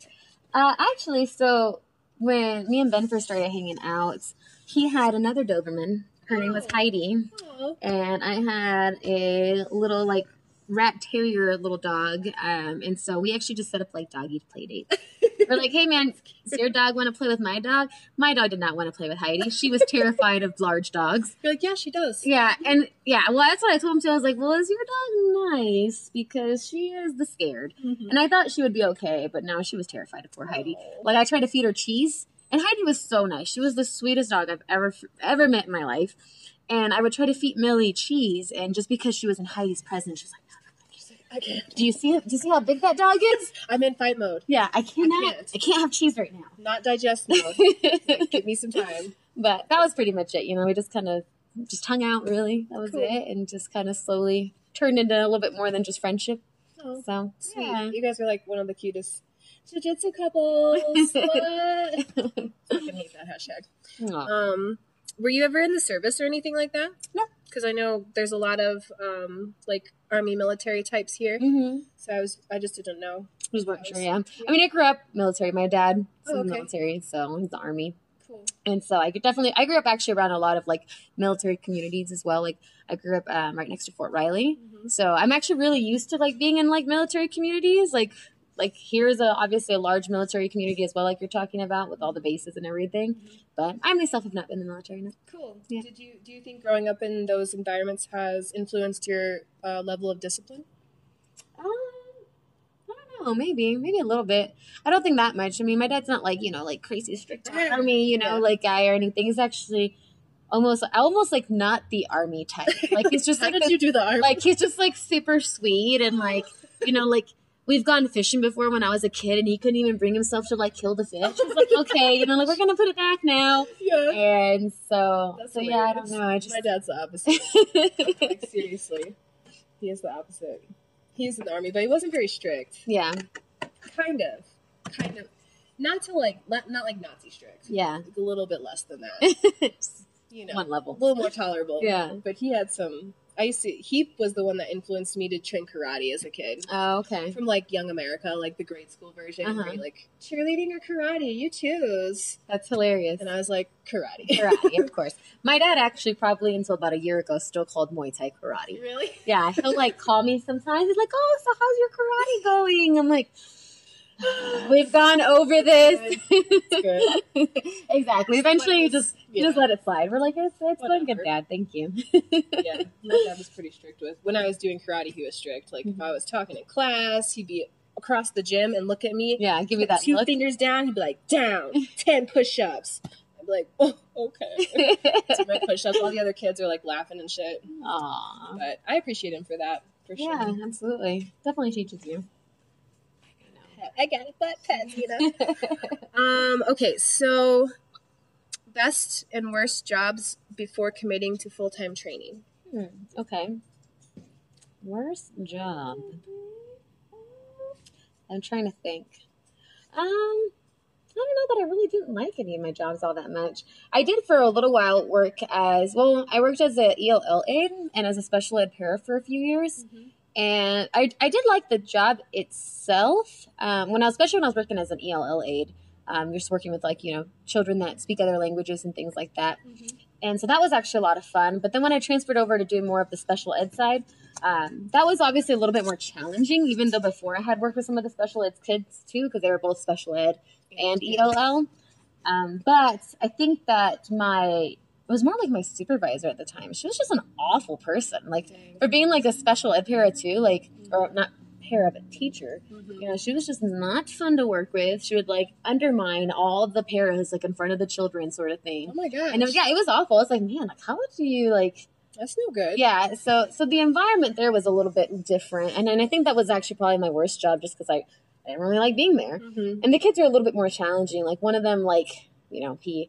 Uh, actually, so when me and Ben first started hanging out, he had another Doberman. Her name was
Oh.
Heidi,
Oh,
and I had a little like rat terrier little dog. Um, and so we actually just set up like doggy play dates. We're like, hey man, does your dog want to play with my dog? My dog did not want to play with Heidi. She was terrified of large dogs.
you're like, yeah, she does.
Yeah, and yeah, well, that's what I told him too. I was like, well, is your dog nice? Because she is the scared.
Mhm.
And I thought she would be okay, but now she was terrified of poor Heidi. Like I tried to feed her cheese, and Heidi was so nice. She was the sweetest dog I've ever ever met in my life. And I would try to feed Millie cheese, and just because she was in Heidi's presence, she was like, "Do you see it? Do you see how big that dog is?"
I'm in fight mode,
Yeah, I cannot. I
can't.
can't, have cheese right now.
not digest mode. Give me some time.
but that was pretty much it. You know, we just kind of just hung out. Really, that was
Cool.
it, and just kind of slowly turned into a little bit more than just friendship.
Oh,
So
sweet.
yeah.
You guys are like one of the cutest jiu-jitsu couples. I fucking hate that hashtag. Um, were you ever in the service or anything like that?
No.
Because I know there's a lot of um, like army military types here.
Mm-hmm.
So I was, I just didn't know.
Just weren't sure. Yeah. I mean, I grew up military. My dad was
Oh,
in the
okay.
military, so he's the army.
Cool.
and so I could definitely I grew up actually around a lot of like military communities as well. Like I grew up um, right next to Fort Riley,
Mhm.
so I'm actually really used to like being in like military communities. Like like here's a obviously a large military community as well, like you're talking about with all the bases and everything. But I myself have not been in the military. No.
Cool.
Yeah.
Did you do you think growing up in those environments has influenced your uh, level of discipline?
Um, I don't know. Maybe, maybe a little bit. I don't think that much. I mean, my dad's not like you know like crazy strict army, you know,
Yeah.
like guy or anything. He's actually almost almost like not the army type. Like he's just
How
like
did
the-
you do the army?
like he's just like super sweet and like you know like we've gone fishing before when I was a kid and he couldn't even bring himself to like kill the fish. He's like, okay, you know, like we're gonna put it back now.
yeah.
And so
That's
so yeah, I don't know. I just
My dad's the opposite. like seriously, he is the opposite. He's in the army, but he wasn't very strict.
yeah,
Kind of, kind of. Not to like, not, not like Nazi strict.
yeah.
Like a little bit less than that. You know,
one level, a
little more tolerable.
Yeah.
But he had some I used to. He was the one that influenced me to train karate as a kid.
Oh, okay.
From like Young America, like the grade school version,
Uh-huh.
you, like cheerleading or karate, you choose.
That's hilarious.
And I was like, karate.
karate, of course. My dad actually probably until about a year ago still called Muay Thai karate.
really?
Yeah, he'll like call me sometimes. He's like, "Oh, so how's your karate going?" I'm like, "We've gone over this."
good.
exactly. Eventually, you just you
Yeah.
just let it slide. We're like, "It's it's going good. Dad. Thank you."
yeah, my dad was pretty strict with. When I was doing karate, he was strict. Like if
Mm-hmm.
I was talking in class, he'd be across the gym and look at me.
yeah, give me that
two
look.
fingers down. He'd be like, down, ten push-ups. I'd be like, oh, okay. so my push-ups. All the other kids are like laughing and shit.
Aww.
But I appreciate him for that. For sure.
Yeah, absolutely. Definitely teaches you.
I got a butt pets, you know. um. Okay. So, best and worst jobs before committing to full-time training.
Hmm, okay. Worst job. I'm trying to think. Um, I don't know that I really didn't like any of my jobs all that much. I did for a little while work as well. I worked as a ELL aide and as a special ed para for a few years, and I I did like the job itself. Um, when I was especially when I was working as an ELL aide, um, you're just working with like you know children that speak other languages and things like that. And so that was actually a lot of fun. But then when I transferred over to do more of the special ed side, um, that was obviously a little bit more challenging, even though before I had worked with some of the special ed kids too, because they were both special ed and ELL. Um, but I think that my, was more like my supervisor at the time. She was just an awful person. Like for being like a special ed para too, like, or not para, but teacher, you know, she was just not fun to work with. She would like undermine all the paras like in front of the children sort of thing.
Oh my god.
And it was, yeah, it was awful. It's like, man, like how would you like
That's no good.
yeah, so so the environment there was a little bit different. And and I think that was actually probably my worst job just because I, I didn't really like being there.
Mhm.
And the kids are a little bit more challenging. Like one of them, like, you know, he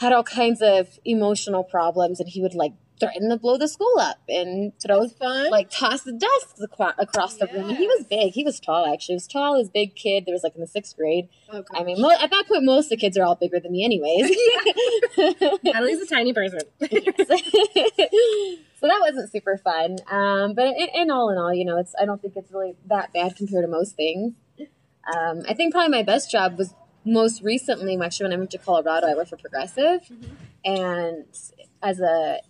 had all kinds of emotional problems and he would like threaten to blow the school up and throw
Fun.
like toss the desks aqua- across the room. And he was big. He was tall actually. He was tall, he was a big kid. There was like in the sixth grade.
Oh,
I mean, mo- at that point, most of the kids are all bigger than me, anyways.
Natalie's a tiny person.
so that wasn't super fun. Um, but in, in all in all, you know, it's I don't think it's really that bad compared to most things. Um, I think probably my best job was most recently, actually, when I moved to Colorado, I worked for Progressive, mm-hmm. and as a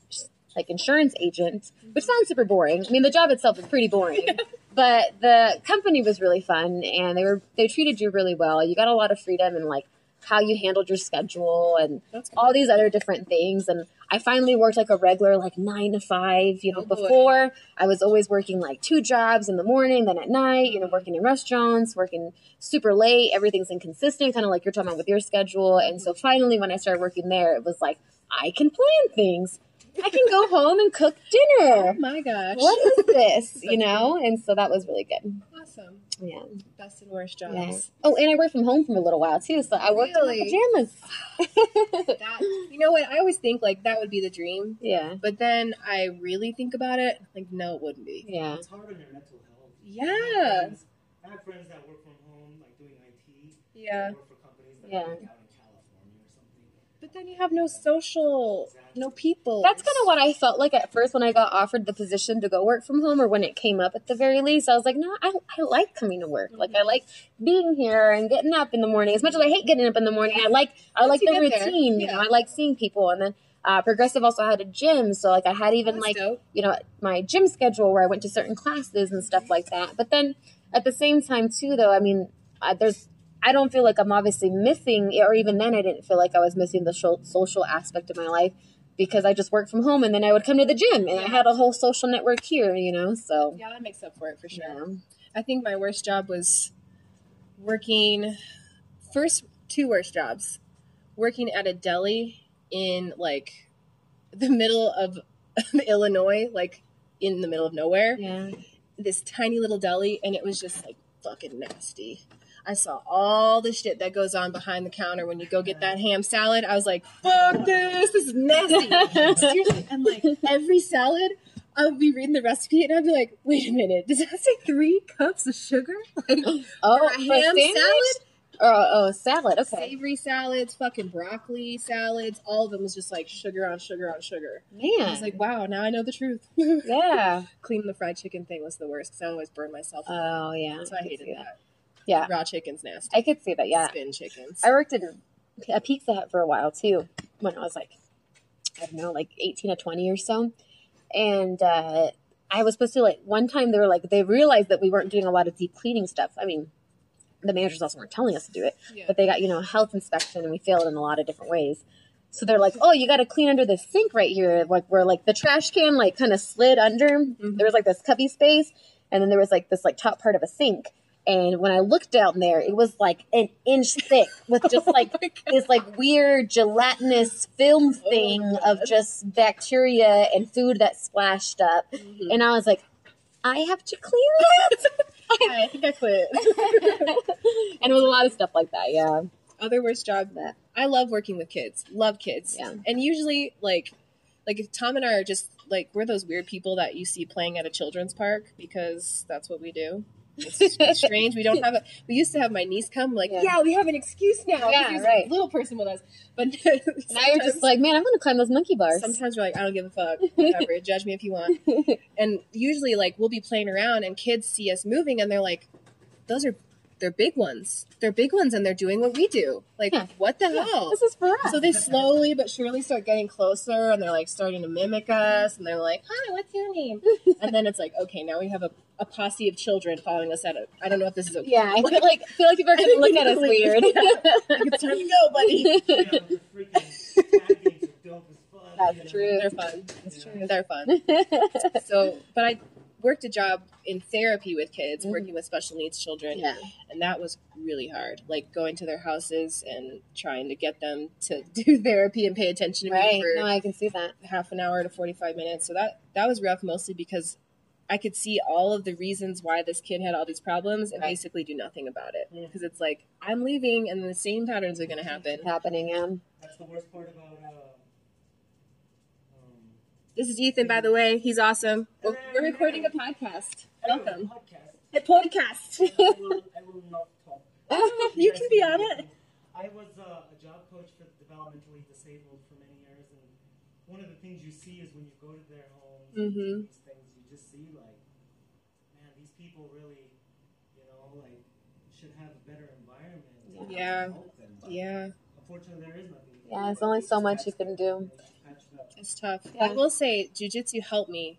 like insurance agent, mm-hmm. which sounds super boring. I mean, the job itself is pretty boring, but the company was really fun, and they were they treated you really well. You got a lot of freedom and like how you handled your schedule and all these other different things. And I finally worked like a regular like nine to five. You know,
Oh, boy.
before I was always working like two jobs in the morning, then at night. You know, working in restaurants, working super late. Everything's inconsistent, kind of like you're talking about with your schedule. And so mm-hmm. finally, when I started working there, it was like I can plan things. I can go home and cook dinner.
Oh
dinner.
my gosh.
What is this? You know, and so that was really good.
Awesome.
Yeah.
Best and worst jobs.
Yeah. Oh, and I worked from home for a little while too, so I worked
Really?
in my pajamas.
That you know what? I always think like that would be the dream,
yeah.
but then I really think about it. Like, no, it wouldn't be.
Yeah.
It's hard on your mental health.
Yeah.
I have friends, I have friends that work from home, like doing IT.
Yeah.
Work for companies that
Yeah.
are like out in California or something.
But then you have no social, no people.
That's kind of what I felt like at first when I got offered the position to go work from home, or when it came up at the very least. I was like, no, I, I like coming to work. Like I like being here and getting up in the morning. As much as I hate getting up in the morning, I like I
Once
like the routine. You know, I like seeing people. And then uh, Progressive also had a gym, so like I had even
That's
like
dope.
you know my gym schedule where I went to certain classes and stuff like that. But then at the same time too, though, I mean, uh, there's I don't feel like I'm obviously missing, or even then I didn't feel like I was missing the social aspect of my life because I just worked from home and then I would come to the gym and I had a whole social network here, you know. So
Yeah, that makes up for it for sure.
yeah,
I think my worst job was working first two worst jobs. Working at a deli in like the middle of Illinois, like in the middle of nowhere.
yeah,
This tiny little deli and it was just like fucking nasty. I saw all the shit that goes on behind the counter when you go get that ham salad. I was like, fuck this, this is nasty. Seriously. And like every salad, I would be reading the recipe and I'd be like, wait a minute, does that say three cups of sugar? Like,
Oh,
ham salad?
Oh, oh, salad. Okay.
Savory salads, fucking broccoli salads, all of them was just like sugar on sugar on sugar.
Man.
I was like, wow, now I know the truth.
yeah.
Cleaning the fried chicken thing was the worst because I always burn myself.
Oh, yeah.
so I hated
see
that.
Yeah.
Raw chicken's nasty.
I could see that. Yeah.
Spin chickens.
I worked in a Pizza Hut for a while too when I was like, I don't know, like 18 or 20 or so. And uh, I was supposed to, like, one time they were like, they realized that we weren't doing a lot of deep cleaning stuff. I mean, the managers also weren't telling us to do it,
Yeah.
but they got, you know, a health inspection and we failed in a lot of different ways. So they're like, oh, you got to clean under the sink right here, like where like the trash can like kind of slid under. There was like this cubby space, and then there was like this like top part of a sink. And when I looked down there, it was like an inch thick with oh just like this like weird gelatinous film oh thing of just bacteria and food that splashed up. Mm-hmm. And I was like, I have to clean that.
I think I quit.
and it was a lot of stuff like that. Yeah.
Other worst job.
That.
I love working with kids. Love kids.
Yeah.
And usually, like, like if Tom and I are just like we're those weird people that you see playing at a children's park because that's what we do. It's, strange. We don't have a. We used to have my niece come. Like,
Yeah.
yeah, we have an excuse now.
Yeah, right.
A little person with us, but
Now you're just like, man, I'm gonna climb those monkey bars.
Sometimes we're like, I don't give a fuck. Whatever. Judge me if you want. And usually, like, we'll be playing around, and kids see us moving, and they're like, "Those are, they're big ones. They're big ones, and they're doing what we do. Like,
Yeah.
what the hell?"
This is for us.
So they slowly but surely start getting closer, and they're like starting to mimic us, and they're like, "Hi, what's your name?" And then it's like, okay, now we have a, a posse of children following us at a. I don't know if this is okay.
yeah, I feel like feel like people are gonna look at us weird.
Like, it's time to go, buddy.
Yeah, the freaking cat games are dope as fuck.
That's true.
They're fun.
It's
true.
They're fun. so but i worked a job in therapy with kids
Mhm.
working with special needs children
yeah.
and that was really hard like going to their houses and trying to get them to do therapy and pay attention to
Right.
me for
No, I can see that.
half an hour to 45 minutes so that that was rough mostly because i could see all of the reasons why this kid had all these problems and
Right.
basically do nothing about it
Yeah.
because it's like i'm leaving and the same patterns are going to happen
It's happening. Yeah.
That's the worst part about. Uh,
this is ethan by the way he's awesome we're, we're recording a podcast welcome
Podcast.
a podcast
I will, I will not talk.
you can be on it.
I was uh, a job coach for the developmentally disabled for many years, and one of the things you see is when you go to their homes, and do
Mhm.
these things, you just see like, man, these people really, you know, like should have a better environment.
Yeah.
help them. But
Yeah,
Unfortunately, there is nothing.
Yeah, there's only so much you can
up.
do.
It's patched up.
it's tough.
Yeah.
I will say, jujitsu helped me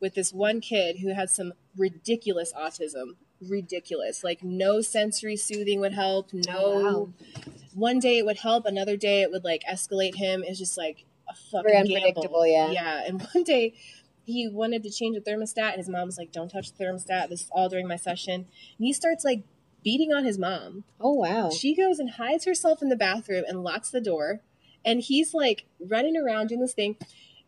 with this one kid who had some ridiculous autism. Ridiculous. Like no sensory soothing would help. No.
Wow.
One day it would help. Another day it would like escalate him. It's just like a fucking
Very
gamble.
unpredictable, yeah.
Yeah. And one day he wanted to change the thermostat, and his mom was like, "Don't touch the thermostat." This is all during my session, and he starts like beating on his mom.
Oh wow.
She goes and hides herself in the bathroom and locks the door. And he's like running around doing this thing.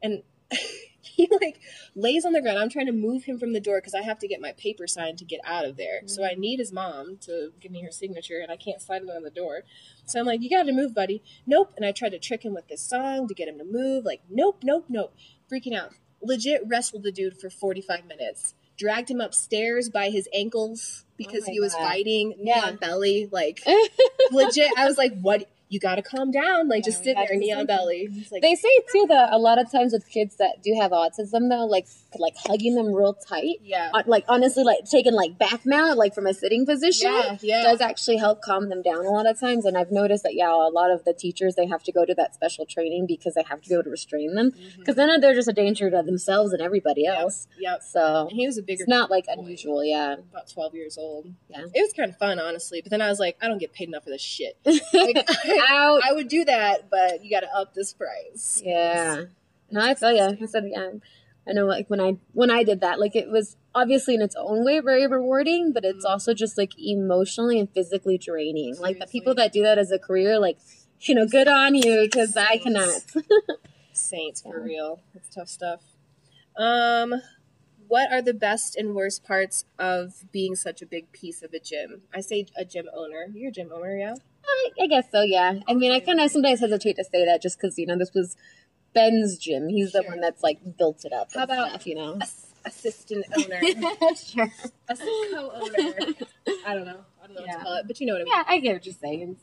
And he like lays on the ground. I'm trying to move him from the door because I have to get my paper signed to get out of there. Mm-hmm. So I need his mom to give me her signature and I can't slide him on the door. So I'm like, you gotta move, buddy. Nope. And I tried to trick him with this song to get him to move. Like, nope, nope, nope. Freaking out. Legit wrestled the dude for 45 minutes. Dragged him upstairs by his ankles because oh
my
he was
God.
fighting
Yeah.
belly. Like, legit, I was like, "What? You got to calm down. Like, just sit there, neon belly." Like,
They say too that a lot of times with kids that do have autism though, like like hugging them real tight,
"Yeah,
uh, like honestly, like taking like back mount, like from a sitting position,
yeah, yeah."
does actually help calm them down a lot of times. And I've noticed that yeah, a lot of the teachers they have to go to that special training because they have to be able to restrain them because then they're just a danger to themselves and everybody else.
Yep.
So
And he was a bigger,
it's not like unusual, yeah.
about twelve years old.
Yeah.
it was kind of fun, honestly. But then I was like, I don't get paid enough for this shit. Like, I. I would do that, but you got to up this price.
Yeah. No, I feel you. I said, yeah. I know, like when I when I did that, like it was obviously in its own way very rewarding, but it's
Mhm.
also just like emotionally and physically draining. Like the people that do that as a career, like you know, good on you because I cannot.
Saints for
Yeah.
real. That's tough stuff. Um, what are the best and worst parts of being such a big piece of a gym? I say a gym owner. You're a gym owner, yeah.
I, I guess so. Yeah. I mean, I kind of sometimes hesitate to say that just because you know this was Ben's gym. He's the
Sure.
one that's like built it up.
How about-
stuff, you know?
Ass- assistant owner,
sure.
a co-owner. I don't know. I don't know what to call it, but you know what I mean.
Yeah, I get what you're saying.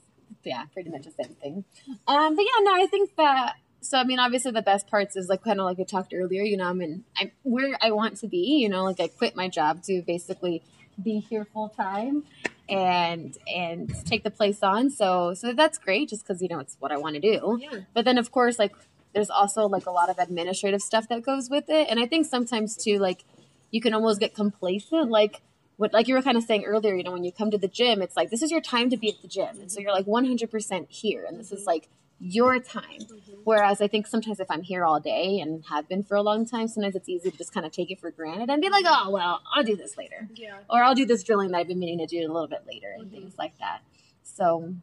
Yeah, pretty much the same thing. Um, but yeah, no, I think that. So I mean, obviously, the best parts is like kind of like I talked earlier. You know, I'm in I'm where I want to be. You know, like I quit my job to basically be here full time and and take the place on. So so that's great, just because you know it's what I want to do.
Yeah.
But then of course, like there's also like a lot of administrative stuff that goes with it, and I think sometimes too, like you can almost get complacent, like what like you were kind of saying earlier. You know, when you come to the gym, it's like this is your time to be at the gym, and so you're like 100% here, and this is mm-hmm. like your time. Mm-hmm. Whereas I think sometimes if I'm here all day and have been for a long time, sometimes it's easy to just kind of take it for granted and be like, oh well, I'll do this later
Yeah.
or I'll do this drilling that I've been meaning to do a little bit later and mm-hmm. things like that. So,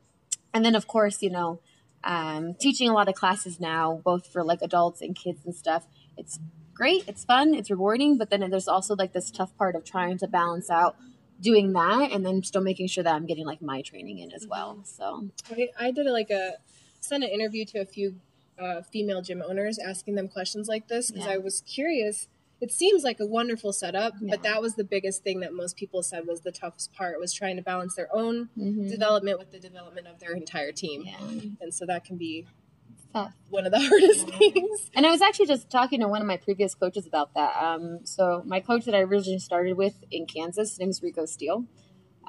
and then of course, you know, um, teaching a lot of classes now, both for like adults and kids and stuff. It's great, it's fun, it's rewarding, but then there's also like this tough part of trying to balance out doing that and then still making sure that I'm getting like my training in as well. So,
I, I did like a sent an interview to a few uh, female gym owners asking them questions like this because
Yeah.
I was curious. It seems like a wonderful setup,
Yeah.
but that was the biggest thing that most people said was the toughest part was trying to balance their own
mhm.
development with the development of their entire team.
yeah.
And so that can be
Tough.
one of the hardest things.
And I was actually just talking to one of my previous coaches about that. Um, so my coach that I originally started with in Kansas, his name is Rico Steele,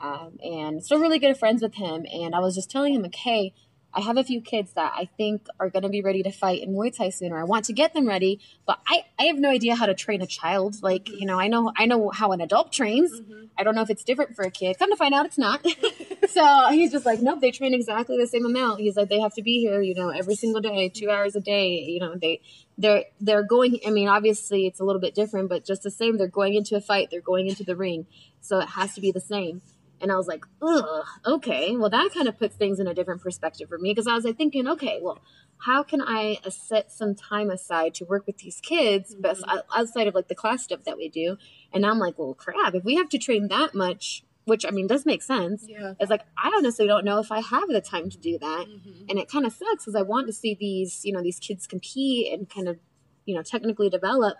um, and still really good friends with him. And I was just telling him, like, hey, I have a few kids that I think are going to be ready to fight in Muay Thai soon, or I want to get them ready, but I, I have no idea how to train a child. Like, you know, I know I know how an adult trains. Mm-hmm. I don't know if it's different for a kid. Come to find out, it's not. so he's just like, nope, they train exactly the same amount. He's like, they have to be here, you know, every single day, two hours a day. You know, they they're they're going. I mean, obviously it's a little bit different, but just the same. They're going into a fight. They're going into the ring, so it has to be the same. And I was like, ugh, okay. Well, that kind of puts things in a different perspective for me because I was like thinking, okay, well, how can I uh, set some time aside to work with these kids best outside of like the class stuff that we do? And I'm like, well, crap, if we have to train that much, which I mean does make sense.
Yeah.
It's like I honestly don't know if I have the time to do that, and it kind of sucks because I want to see these, you know, these kids compete and kind of, you know, technically develop.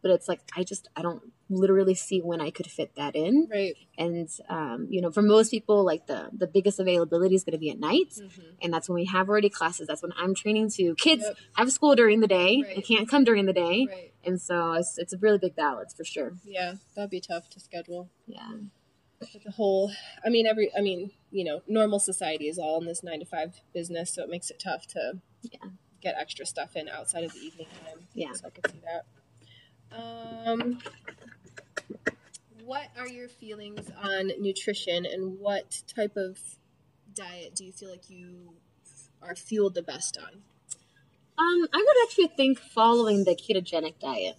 But it's like I just I don't literally see when I could fit that in
Right.
and um, you know for most people like the the biggest availability is going to be at night and that's when we have already classes that's when i'm training to kids
Yep.
have school during the day they
Right.
can't come during the day
Right.
and so it's, it's a really big balance for sure
Yeah, that'd be tough to schedule.
yeah
But the whole, I mean, every, I mean, you know, normal society is all in this nine to five business, so it makes it tough to
Yeah.
get extra stuff in outside of the evening time.
Yeah.
so I could see that. Um, what are your feelings on nutrition, and what type of diet do you feel like you are fueled the best on?
um i would actually think following the ketogenic diet.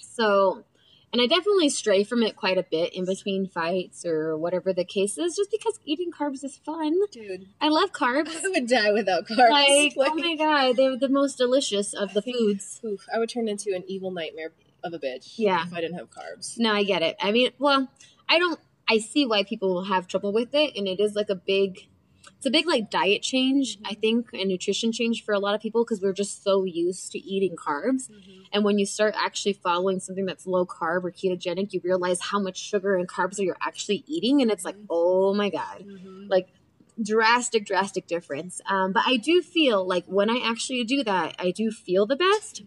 So and i definitely stray from it quite a bit in between fights or whatever the case is just because eating carbs is fun.
Dude,
i love carbs.
I would die without carbs.
like oh my god they're the most delicious of the foods.
Oof, I would turn into an evil nightmare of a bitch.
Yeah.
if I didn't have carbs.
No, I get it. I mean, well, I don't. I see why people have trouble with it, and it is like a big. It's a big like diet change, I mm-hmm. think, and nutrition change for a lot of people because we're just so used to eating carbs. Mm-hmm. And when you start actually following something that's low carb or ketogenic, you realize how much sugar and carbs are you're actually eating, and it's like, mm-hmm. oh my god, like drastic, drastic difference. Um, but I do feel like when I actually do that, I do feel the best,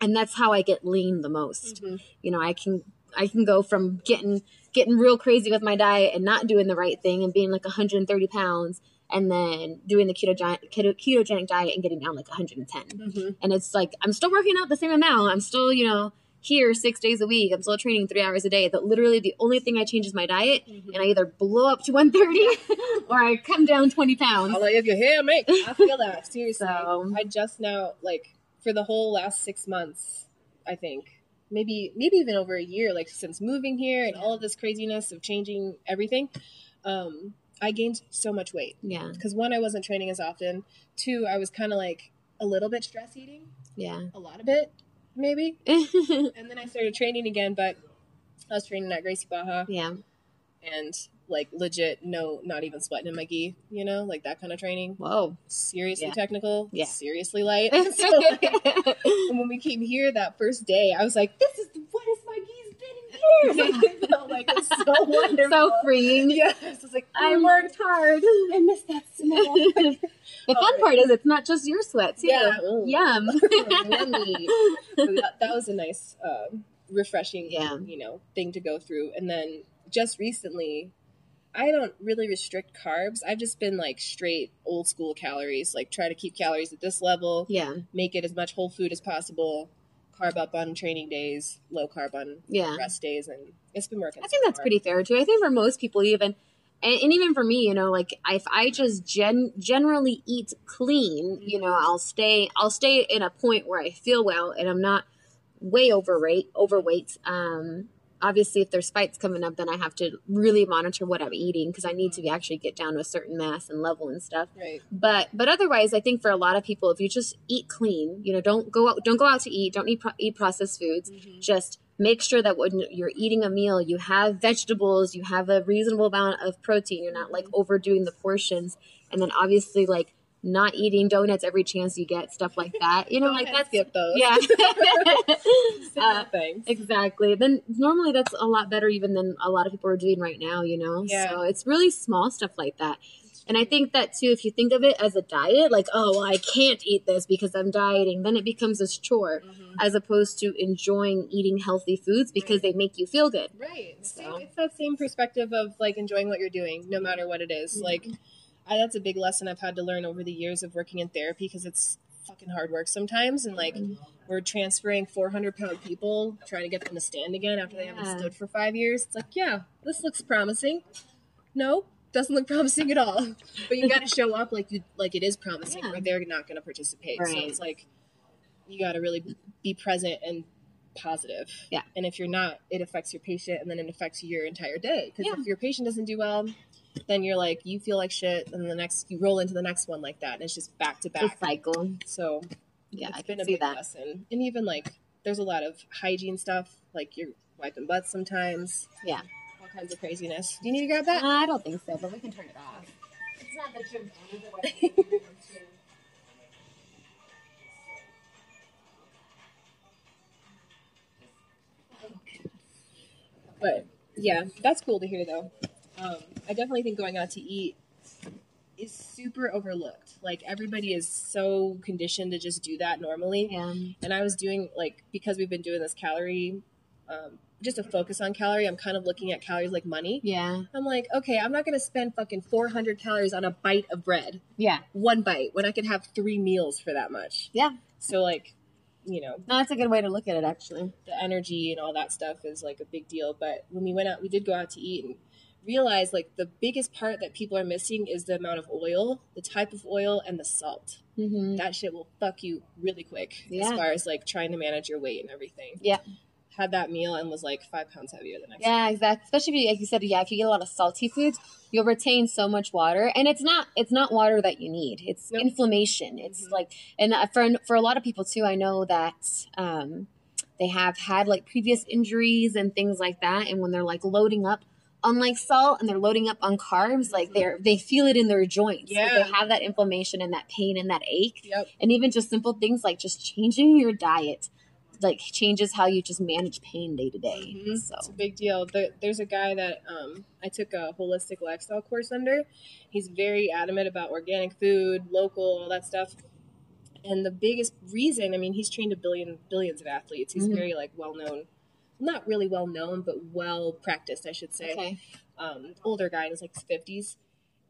and that's how I get lean the most
Mhm.
you know i can i can go from getting getting real crazy with my diet and not doing the right thing and being like 130 pounds and then doing the ketogenic keto, ketogenic diet and getting down like 110
Mhm.
and it's like i'm still working out the same amount i'm still you know here six days a week i'm still training three hours a day That literally the only thing i change is my diet
Mm-hmm.
and i either blow up to 130 or i come down 20 pounds
I'll let you hear me. I feel that seriously.
So-
I just now, like, for the whole last six months, I think. Maybe maybe even over a year, like since moving here and all of this craziness of changing everything, um, I gained so much weight.
Yeah.
Because one, I wasn't training as often. Two, I was kind of like a little bit stress eating,
yeah.
A lot of it, maybe. And then I started training again, but I was training at Gracie Barra.
Yeah.
And like legit, no, not even sweating in my gi, you know, like that kind of training.
whoa
seriously
Yeah.
technical,
Yeah.
seriously light. so, like, and when we came here that first day, I was like, "This is the wettest my gi's been in. I felt like it's so wonderful.
So freeing.
yes, it's like I worked hard. I miss that smell.
The fun part is it's not just your sweat too.
Yeah. Ooh.
Yum.
That, that was a nice, uh, refreshing,
Yeah.
you know, thing to go through. And then just recently, I don't really restrict carbs. I've just been like straight old school calories, like try to keep calories at this level,
yeah.
make it as much whole food as possible, carb up on training days, low carb on
Yeah.
rest days, and it's been working.
I think that's
far.
pretty fair too. I think for most people, even and, and even for me, you know, like if I just gen generally eat clean, you know, I'll stay I'll stay in a point where I feel well and I'm not way overweight overweight. Um, obviously, if there's fights coming up, then I have to really monitor what I'm eating because I need to actually get down to a certain mass and level and stuff.
Right.
but but otherwise i think for a lot of people if you just eat clean you know don't go out don't go out to eat don't eat, pro- eat processed foods. Mm-hmm. Just make sure that when you're eating a meal you have vegetables you have a reasonable amount of protein. You're not like mm-hmm. overdoing the portions. And then obviously like not eating donuts every chance you get stuff like that you know like that's
skip those.
yeah Uh,
Thanks.
Exactly. Then normally that's a lot better even than a lot of people are doing right now, you know?
Yeah.
So it's really small stuff like that. And I think that too, if you think of it as a diet, like, oh, well, I can't eat this because I'm dieting, then it becomes a chore as opposed to enjoying eating healthy foods because they make you feel good.
Right.
So-
it's that same perspective of like enjoying what you're doing, no matter what it is. Like, I, that's a big lesson I've had to learn over the years of working in therapy because it's fucking hard work sometimes. And like, mm-hmm. we're transferring 400 pound people, trying to get them to stand again after they
Yeah.
haven't stood for five years. It's like, yeah, this looks promising. No, doesn't look promising at all. But you got to show up like you like it is promising,
Yeah.
or they're not going to participate. So it's like you got to really be present and positive.
Yeah.
And if you're not, it affects your patient, and then it affects your entire day. Because
Yeah.
if your patient doesn't do well, then you're like you feel like shit, and the next you roll into the next one like that, and it's just back to back.
cycle.
So
Yeah,
it's
I
been
can
a big
that.
lesson. And even like there's a lot of hygiene stuff, like you're wiping butts sometimes,
Yeah.
all kinds of craziness. Do you need to grab that?
Uh, I don't think so, but we can turn it off.
It's not the gym. But yeah, that's cool to hear though. Um, I definitely think going out to eat is super overlooked. Like everybody is so conditioned to just do that normally.
Yeah.
And I was doing like because we've been doing this calorie, um, just a focus on calorie. I'm kind of looking at calories like money.
Yeah.
I'm like, okay, I'm not gonna spend fucking 400 calories on a bite of bread,
Yeah.
one bite, when I could have three meals for that much.
Yeah.
So like, you know,
No, that's a good way to look at it, actually.
the energy and all that stuff is like a big deal. But when we went out, we did go out to eat and realized like the biggest part that people are missing is the amount of oil, the type of oil, and the salt.
Mm-hmm.
That shit will fuck you really quick as far as like trying to manage your weight and everything.
Yeah.
Had that meal and was like five pounds heavier the next
Yeah, exactly. Especially if you, like you said, yeah, if you get a lot of salty foods, you'll retain so much water, and it's not it's not water that you need. It's
Nope.
inflammation. It's
Mhm.
like, and uh, for for a lot of people too, I know that um, they have had like previous injuries and things like that, and when they're like loading up. On like salt and they're loading up on carbs, like they're they feel it in their joints
Yeah.
They have that inflammation and that pain and that ache.
Yep.
And even just simple things like just changing your diet like changes how you just manage pain day to day.
Mhm.
So
It's a big deal. There, there's a guy that um, I took a holistic lifestyle course under. He's very adamant about organic food, local, all that stuff. And the biggest reason, I mean, he's trained a billion billions of athletes. He's
Mhm.
very like well known, not really well known, but well practiced, I should say.
okay.
Um, older guy in his like fifties,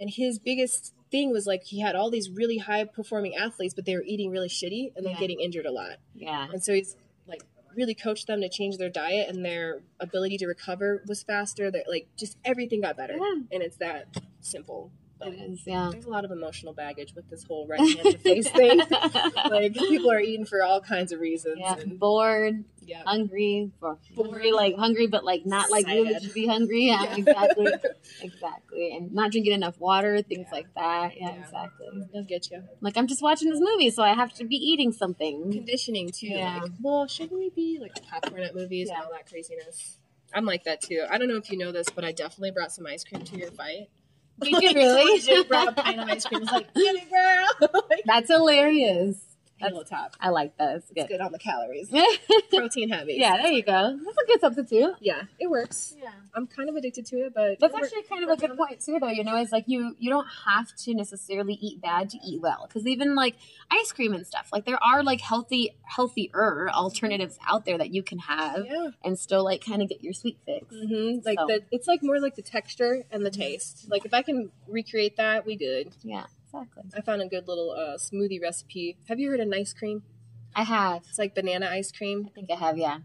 and his biggest thing was like he had all these really high performing athletes, but they were eating really shitty and then
Yeah.
getting injured a lot.
Yeah.
And so he's like really coached them to change their diet and their ability to recover was faster. That like just everything got better.
Yeah.
And it's that simple. But
It is, yeah.
there's a lot of emotional baggage with this whole right hand to face thing. like people are eating for all kinds of reasons.
yeah.
And
Bored,
yeah.
hungry,
Bored.
hungry, like hungry, but like not like really
Sad.
should be hungry. Yeah,
Yeah.
exactly, exactly, and not drinking enough water, things
Yeah.
like that. Yeah,
Yeah.
exactly.
They'll get you.
Like I'm just watching this movie, so I have to be eating something.
Conditioning too.
Yeah.
Like, well, shouldn't we be like popcorn at movies and all that craziness? I'm like that too. I don't know if you know this, but I definitely brought some ice cream to your fight.
Did you really?
Legit brought a pint of ice cream. I was like, get it, girl.
That's hilarious. That's-
Top.
I like that. It's
It's
good.
good on the calories. Protein heavy.
Yeah, there you go. That's a good substitute.
Yeah, it works.
Yeah.
I'm kind of addicted to it, but
That's
it
actually kind of a good point too, though. You know, is like you you don't have to necessarily eat bad to eat well, because even like ice cream and stuff, like there are like healthy healthier alternatives out there that you can have
yeah.
and still like kind of get your sweet fix.
hmm Like
So-
the, it's like more like the texture and the taste. Like if I can recreate that, we good.
Yeah, exactly.
I found a good little uh, smoothie recipe. Have you heard of nice cream?
I have.
It's like banana ice cream.
I think I have. Yeah.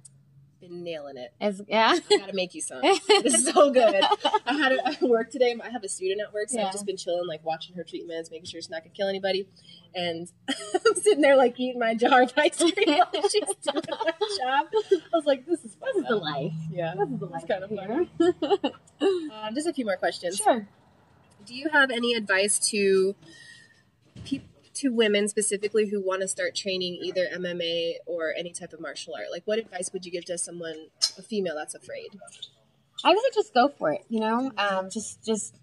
Been nailing it.
It's, yeah.
I gotta make you some. It's so good. I had it at work today. I have a student at work, so
Yeah.
I've just been chilling, like watching her treatments, making sure she's not gonna kill anybody. And I'm sitting there like eating my jar of ice cream while she's doing my job. I was like, this is
This is the life.
Yeah.
This is the life.
kind of
here.
Um, just a few more questions.
sure.
Do you have any advice to peop to women specifically who want to start training either MMA or any type of martial art? Like, what advice would you give to someone, a female that's afraid?
I would say just go for it. You know, um, just just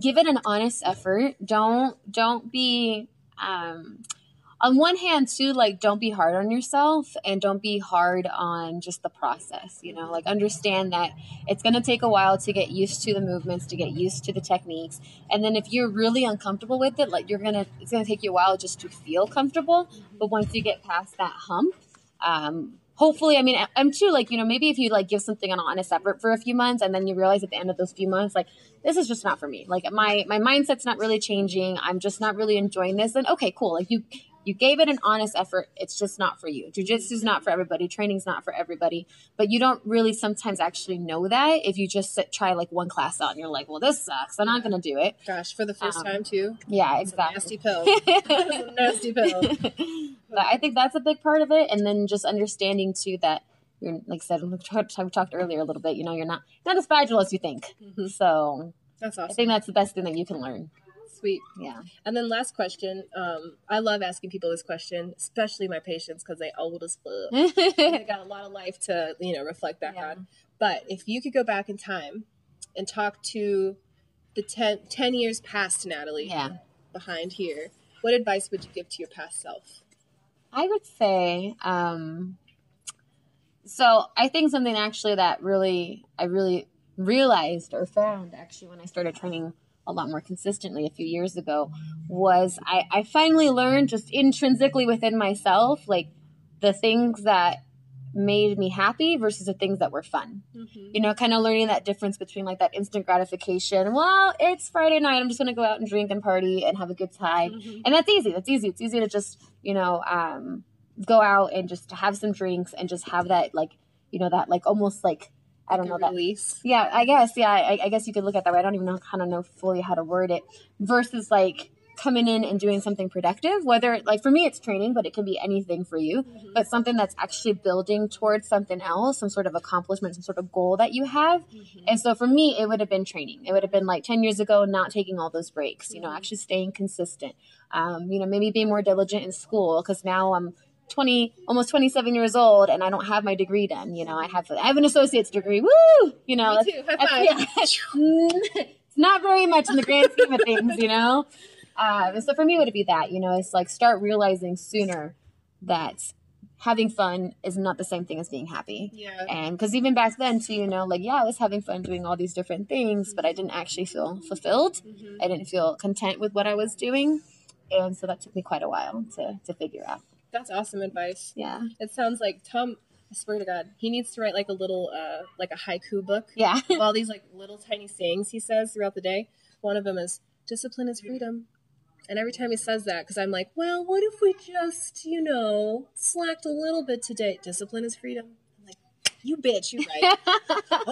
give it an honest effort. Don't don't be um, on one hand too. Like don't be hard on yourself and don't be hard on just the process. You know, like understand that it's going to take a while to get used to the movements, to get used to the techniques, and then if you're really uncomfortable with it, like you're gonna, it's gonna take you a while just to feel comfortable. But once you get past that hump. Um, hopefully i mean i'm too like you know maybe if you like give something an honest effort for a few months and then you realize at the end of those few months like this is just not for me like my my mindset's not really changing i'm just not really enjoying this and okay cool like you you gave it an honest effort it's just not for you jiu-jitsu's not for everybody training's not for everybody but you don't really sometimes actually know that if you just sit, try like one class out and you're like well this sucks i'm not gonna do it
Gosh, for the first
Um,
time too.
yeah exactly
nasty pill. Nasty pill.
but I think that's a big part of it, and then just understanding too that you're like I said we talked, earlier a little bit. You know, you're not not as fragile as you think.
Mhm.
So
That's awesome.
I think that's the best thing that you can learn.
Sweet.
Yeah,
And then last question. Um, I love asking people this question, especially my patients, because they old as fuck. they got a lot of life to you know reflect back
Yeah.
on. But if you could go back in time and talk to the 10, 10 years past Natalie
yeah.
behind here, what advice would you give to your past self?
I would say, um, so I think something actually that really, I really realized or found actually when I started training a lot more consistently a few years ago was I, I finally learned just intrinsically within myself, like the things that made me happy versus the things that were fun. You know, kind of learning that difference between like that instant gratification. Well, it's Friday night. I'm just going to go out and drink and party and have a good time
Mm-hmm.
and that's easy that's easy it's easy to just you know um go out and just have some drinks and just have that like you know that like almost like i don't know that
release.
yeah i guess yeah I, I guess you could look at that way i don't even know kind of know fully how to word it versus like coming in and doing something productive whether like for me it's training but it can be anything for you
Mm-hmm.
but something that's actually building towards something else some sort of accomplishment some sort of goal that you have
Mm-hmm.
and so for me, it would have been training. It would have been like 10 years ago, not taking all those breaks, you know,
Mhm.
actually staying consistent. Um, you know, maybe being more diligent in school because now I'm 20, almost 27 years old and I don't have my degree done. You know, I have, I have an associate's degree. Woo! You know,
Me too. High five.
yeah. it's not very much in the grand scheme of things, you know? Uh, so for me, would it be that, you know, it's like start realizing sooner that having fun is not the same thing as being happy.
Yeah.
And because even back then, too, you know, like, yeah, I was having fun doing all these different things, but I didn't actually feel fulfilled.
Mhm.
I didn't feel content with what I was doing. And so that took me quite a while to, to figure out.
That's awesome advice.
Yeah.
It sounds like Tom. I swear to God, he needs to write like a little, uh, like a haiku book.
Yeah.
of all these like little tiny sayings he says throughout the day. One of them is discipline is freedom. And every time he says that, because I'm like, well, what if we just, you know, slacked a little bit today? Discipline is freedom. You bitch, you right.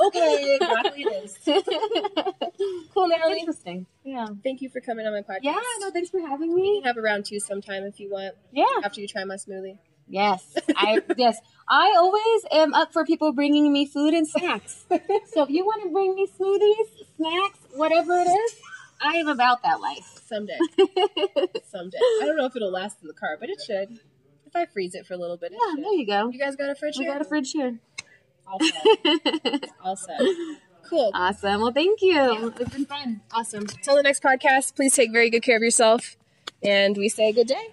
okay, exactly it is. Cool, Natalie.
Interesting. Yeah.
Thank you for coming on my podcast.
Yeah. No, thanks for having me.
We can have a round two sometime if you want,
Yeah.
after you try my smoothie.
Yes. I yes. I always am up for people bringing me food and snacks. so if you want to bring me smoothies, snacks, whatever it is, I am about that life.
Someday. Someday. I don't know if it'll last in the car, but it should. If I freeze it for a little bit, it
Yeah,
should.
there you go.
You guys got a fridge
We
here?
got a fridge here.
All set. Cool.
awesome. Well, thank you. It's been fun.
Awesome. Till the next podcast, please take very good care of yourself. And we say good day.